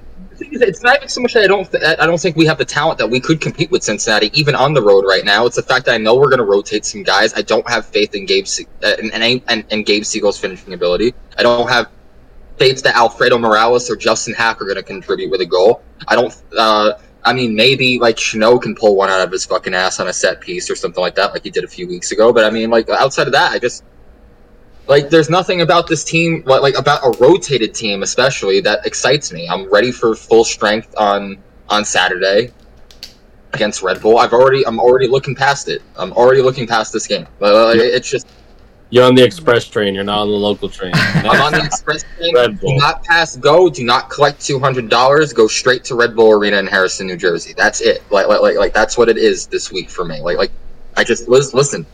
It's not even so much that I don't. Th- I don't think we have the talent that we could compete with Cincinnati, even on the road right now. It's the fact that I know we're going to rotate some guys. I don't have faith in Gabe Se- uh, Gabe Segal's finishing ability. I don't have faith that Alfredo Morales or Justin Haak are going to contribute with a goal. I don't. Uh, I mean, maybe like Chino can pull one out of his fucking ass on a set piece or something like that, like he did a few weeks ago. But I mean, like outside of that, I just like there's nothing about this team like like, about a rotated team especially that excites me i'm ready for full strength on on saturday against red bull i've already i'm already looking past it i'm already looking past this game uh, Yeah. it's just You're on the express train. You're not on the local train. i'm on the express train Red do not pass go do not collect $200 go straight to red bull arena in harrison new jersey that's it like like like, like that's what it is this week for me like like i just lis- listen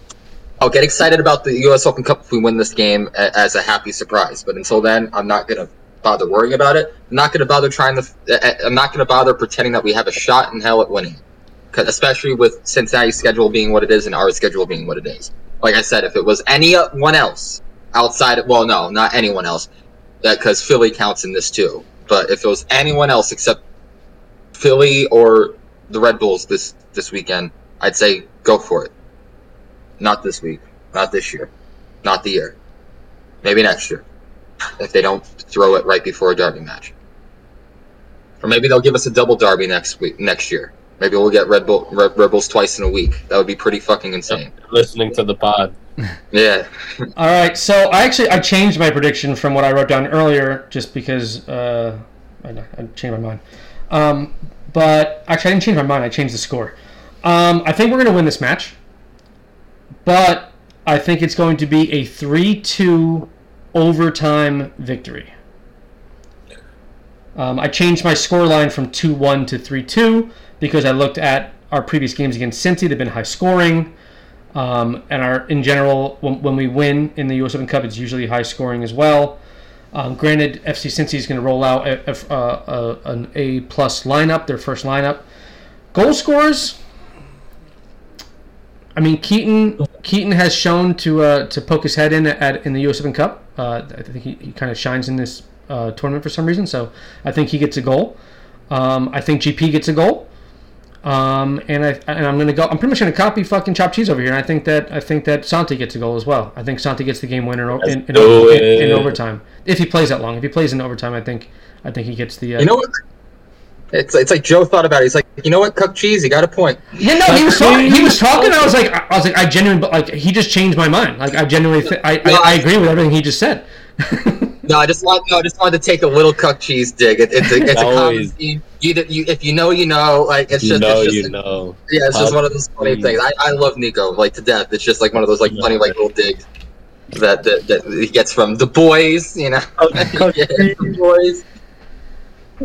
I'll get excited about the U.S. Open Cup if we win this game a- as a happy surprise. But until then, I'm not gonna bother worrying about it. I'm not gonna bother trying to. uh, I'm not gonna bother pretending that we have a shot in hell at winning, especially with Cincinnati's schedule being what it is and our schedule being what it is. Like I said, if it was anyone else outside, of, well, no, not anyone else, because Philly counts in this too. But if it was anyone else except Philly or the Red Bulls this this weekend, I'd say go for it. Not this week. Not this year. Not the year. Maybe next year. If they don't throw it right before a derby match. Or maybe they'll give us a double derby next week next year. Maybe we'll get Red Bull Red, Red Bulls twice in a week. That would be pretty fucking insane. Listening to the pod. Yeah. All right, so I actually I changed my prediction from what I wrote down earlier, just because uh, I, I changed my mind. Um, but actually, I didn't change my mind. I changed the score. Um, I think we're going to win this match, but I think it's going to be a three-two overtime victory. Um, I changed my score line from 2 1 to 3 2 because I looked at our previous games against Cincy. They've been high scoring. Um, and our in general, when, when we win in the U.S. Open Cup, it's usually high scoring as well. Um, granted, FC Cincy is going to roll out a, a, a, an A plus lineup, their first lineup. Goal scorers. I mean, Keaton Keaton has shown to uh, to poke his head in at in the U.S. Open Cup. Uh, I think he, he kind of shines in this uh, tournament for some reason, so I think he gets a goal. Um, I think GP gets a goal. Um, and I and I'm gonna go. I'm pretty much gonna copy fucking Chop Cheese over here. And I think that I think that Santi gets a goal as well. I think Santi gets the game winner in, in, in, in, in overtime if he plays that long. If he plays in overtime, I think I think he gets the. Uh, You know what? It's it's like Joe thought about it. He's like, you know what, Cook Cheese, you got a point. Yeah, no, he was talking. He was talking. I was like, I was like, I genuinely, but like, he just changed my mind. Like, I genuinely, th- I, I, I agree with everything he just said. No, I just want no, I just wanted to take a little Cook Cheese dig. It, it's a, it's a common theme. You, you if you know, you know. Like it's You just know, it's just you know. Yeah, it's just one of those funny things. I, I love Nico like to death. It's just like one of those like funny like little digs that that, that he gets from the boys, you know. yeah, the boys.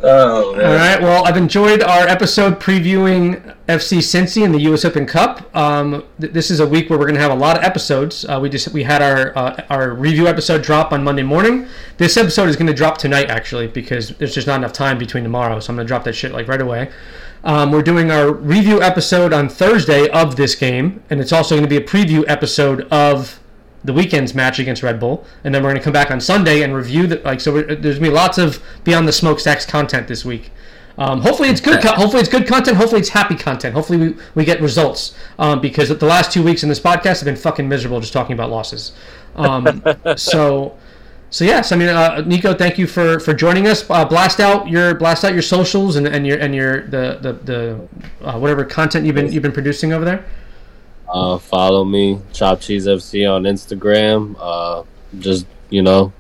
Oh man. All right. Well, I've enjoyed our episode previewing FC Cincy and the U.S. Open Cup. Um, th- this is a week where we're going to have a lot of episodes. Uh, we just we had our uh, our review episode drop on Monday morning. This episode is going to drop tonight actually because there's just not enough time between tomorrow, so I'm going to drop that shit like right away. Um, we're doing our review episode on Thursday of this game, and it's also going to be a preview episode of the weekend's match against Red Bull, and then we're going to come back on Sunday and review the like. So we're, there's going to be lots of Beyond the Smokestacks content this week. Um, hopefully it's good. Co- hopefully it's good content. Hopefully it's happy content. Hopefully we, we get results um, because the last two weeks in this podcast have been fucking miserable just talking about losses. Um, so so yes, I mean uh, Nico, thank you for, for joining us. Uh, blast out your blast out your socials and, and your and your the the, the uh, whatever content you've been you've been producing over there. Uh, follow me, Chop Cheese FC on Instagram. Uh, just you know,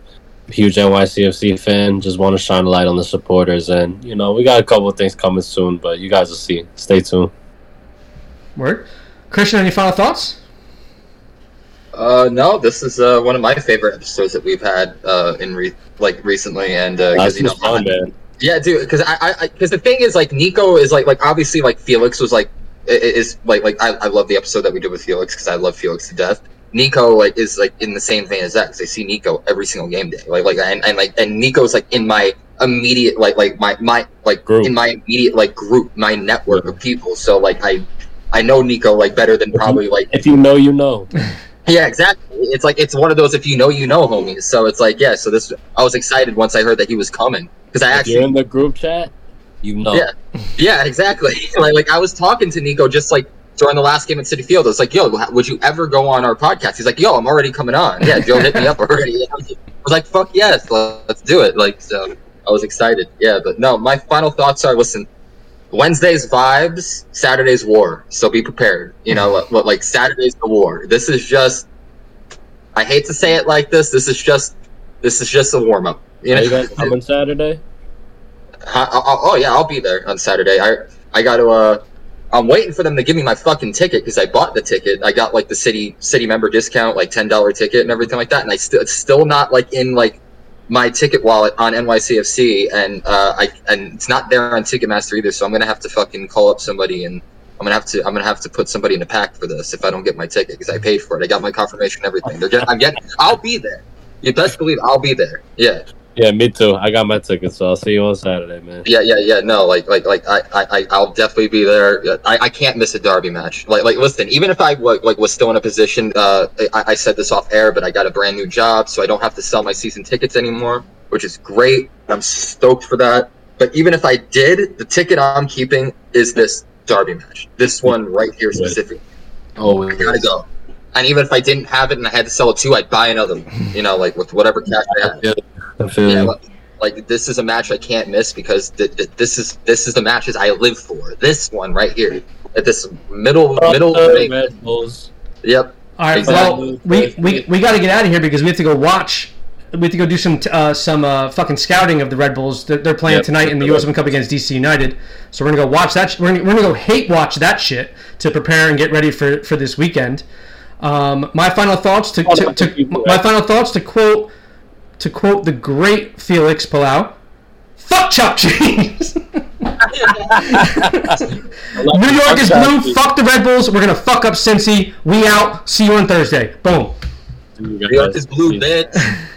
huge NYCFC fan. Just want to shine a light on the supporters, and you know, we got a couple of things coming soon, but you guys will see. Stay tuned. Word, Christian, any final thoughts? Uh, no, this is uh, one of my favorite episodes that we've had uh, in re- like recently, and uh, 'cause, That's you know, fun, man. Yeah, dude. Because I, I, because the thing is, like, Nico is like, like obviously, like Felix was like, i- i- is like, like I, I love the episode that we did with Felix because I love Felix to death. Nico like is like in the same vein as that because I see Nico every single game day, like, like, and, and like, and Nico's like in my immediate, like, like my, my, like Group. in my immediate like group, my network of people. So like, I, I know Nico like better than probably like If you know, you know. yeah, exactly. It's like it's one of those if you know you know homies. So it's like yeah. So this I was excited once I heard that he was coming because I If actually you're in the group chat, you know. Yeah. Yeah, exactly. like, like I was talking to Nico just like during the last game at Citi Field. I was like, "Yo, would you ever go on our podcast?" He's like, "Yo, I'm already coming on." Yeah, Joe hit me up already. I was like, "Fuck yes, let's do it." Like, so I was excited. Yeah, but no, my final thoughts are: listen, Wednesday's vibes, Saturday's war. So be prepared. You know, what, like Saturday's the war. This is just. I hate to say it like this. This is just. This is just a warm up. You know, you guys coming Saturday? Huh? Oh, oh, yeah, I'll be there on Saturday. I I got to. Uh, I'm waiting for them to give me my fucking ticket because I bought the ticket. I got like the city city member discount, like ten dollar ticket and everything like that. And I still it's still not like in like my ticket wallet on NYCFC, and uh, I and it's not there on Ticketmaster either. So I'm gonna have to fucking call up somebody and. I'm gonna have to. I'm gonna have to put somebody in a pack for this if I don't get my ticket because I paid for it. I got my confirmation, and everything. They're just, I'm getting. I'll be there. You best believe I'll be there. Yeah. Yeah, me too. I got my ticket, so I'll see you on Saturday, man. Yeah, yeah, yeah. No, like, like, like, I, I, I- I'll definitely be there. I, I can't miss a derby match. Like, like, listen, even if I like, like was still in a position, uh, I, I said this off air, but I got a brand new job, so I don't have to sell my season tickets anymore, which is great. I'm stoked for that. But even if I did, the ticket I'm keeping is this derby match. This one right here specifically. Oh, I gotta go. And even if I didn't have it and I had to sell it too, I'd buy another. You know, like with whatever cash I have. I feel Yeah, you. like, like this is a match I can't miss because th- th- this is this is the matches I live for. This one right here, at this middle Up middle. the ring. Red Bulls. Yep, All right. Exactly. Well, we we, we got to get out of here because we have to go watch. We have to go do some uh, some uh, fucking scouting of the Red Bulls. They're, they're playing Yep. tonight in the U.S. Open Cup against DC United. So we're gonna go watch that. Sh- we're, gonna, we're gonna go hate watch that shit to prepare and get ready for for this weekend. Um, my final thoughts to, to, to my final thoughts to quote to quote the great Felix Palau. Fuck chop cheese. New York is blue. Fuck the Red Bulls. We're gonna fuck up Cincy. We out. See you on Thursday. Boom. New York is blue, bitch.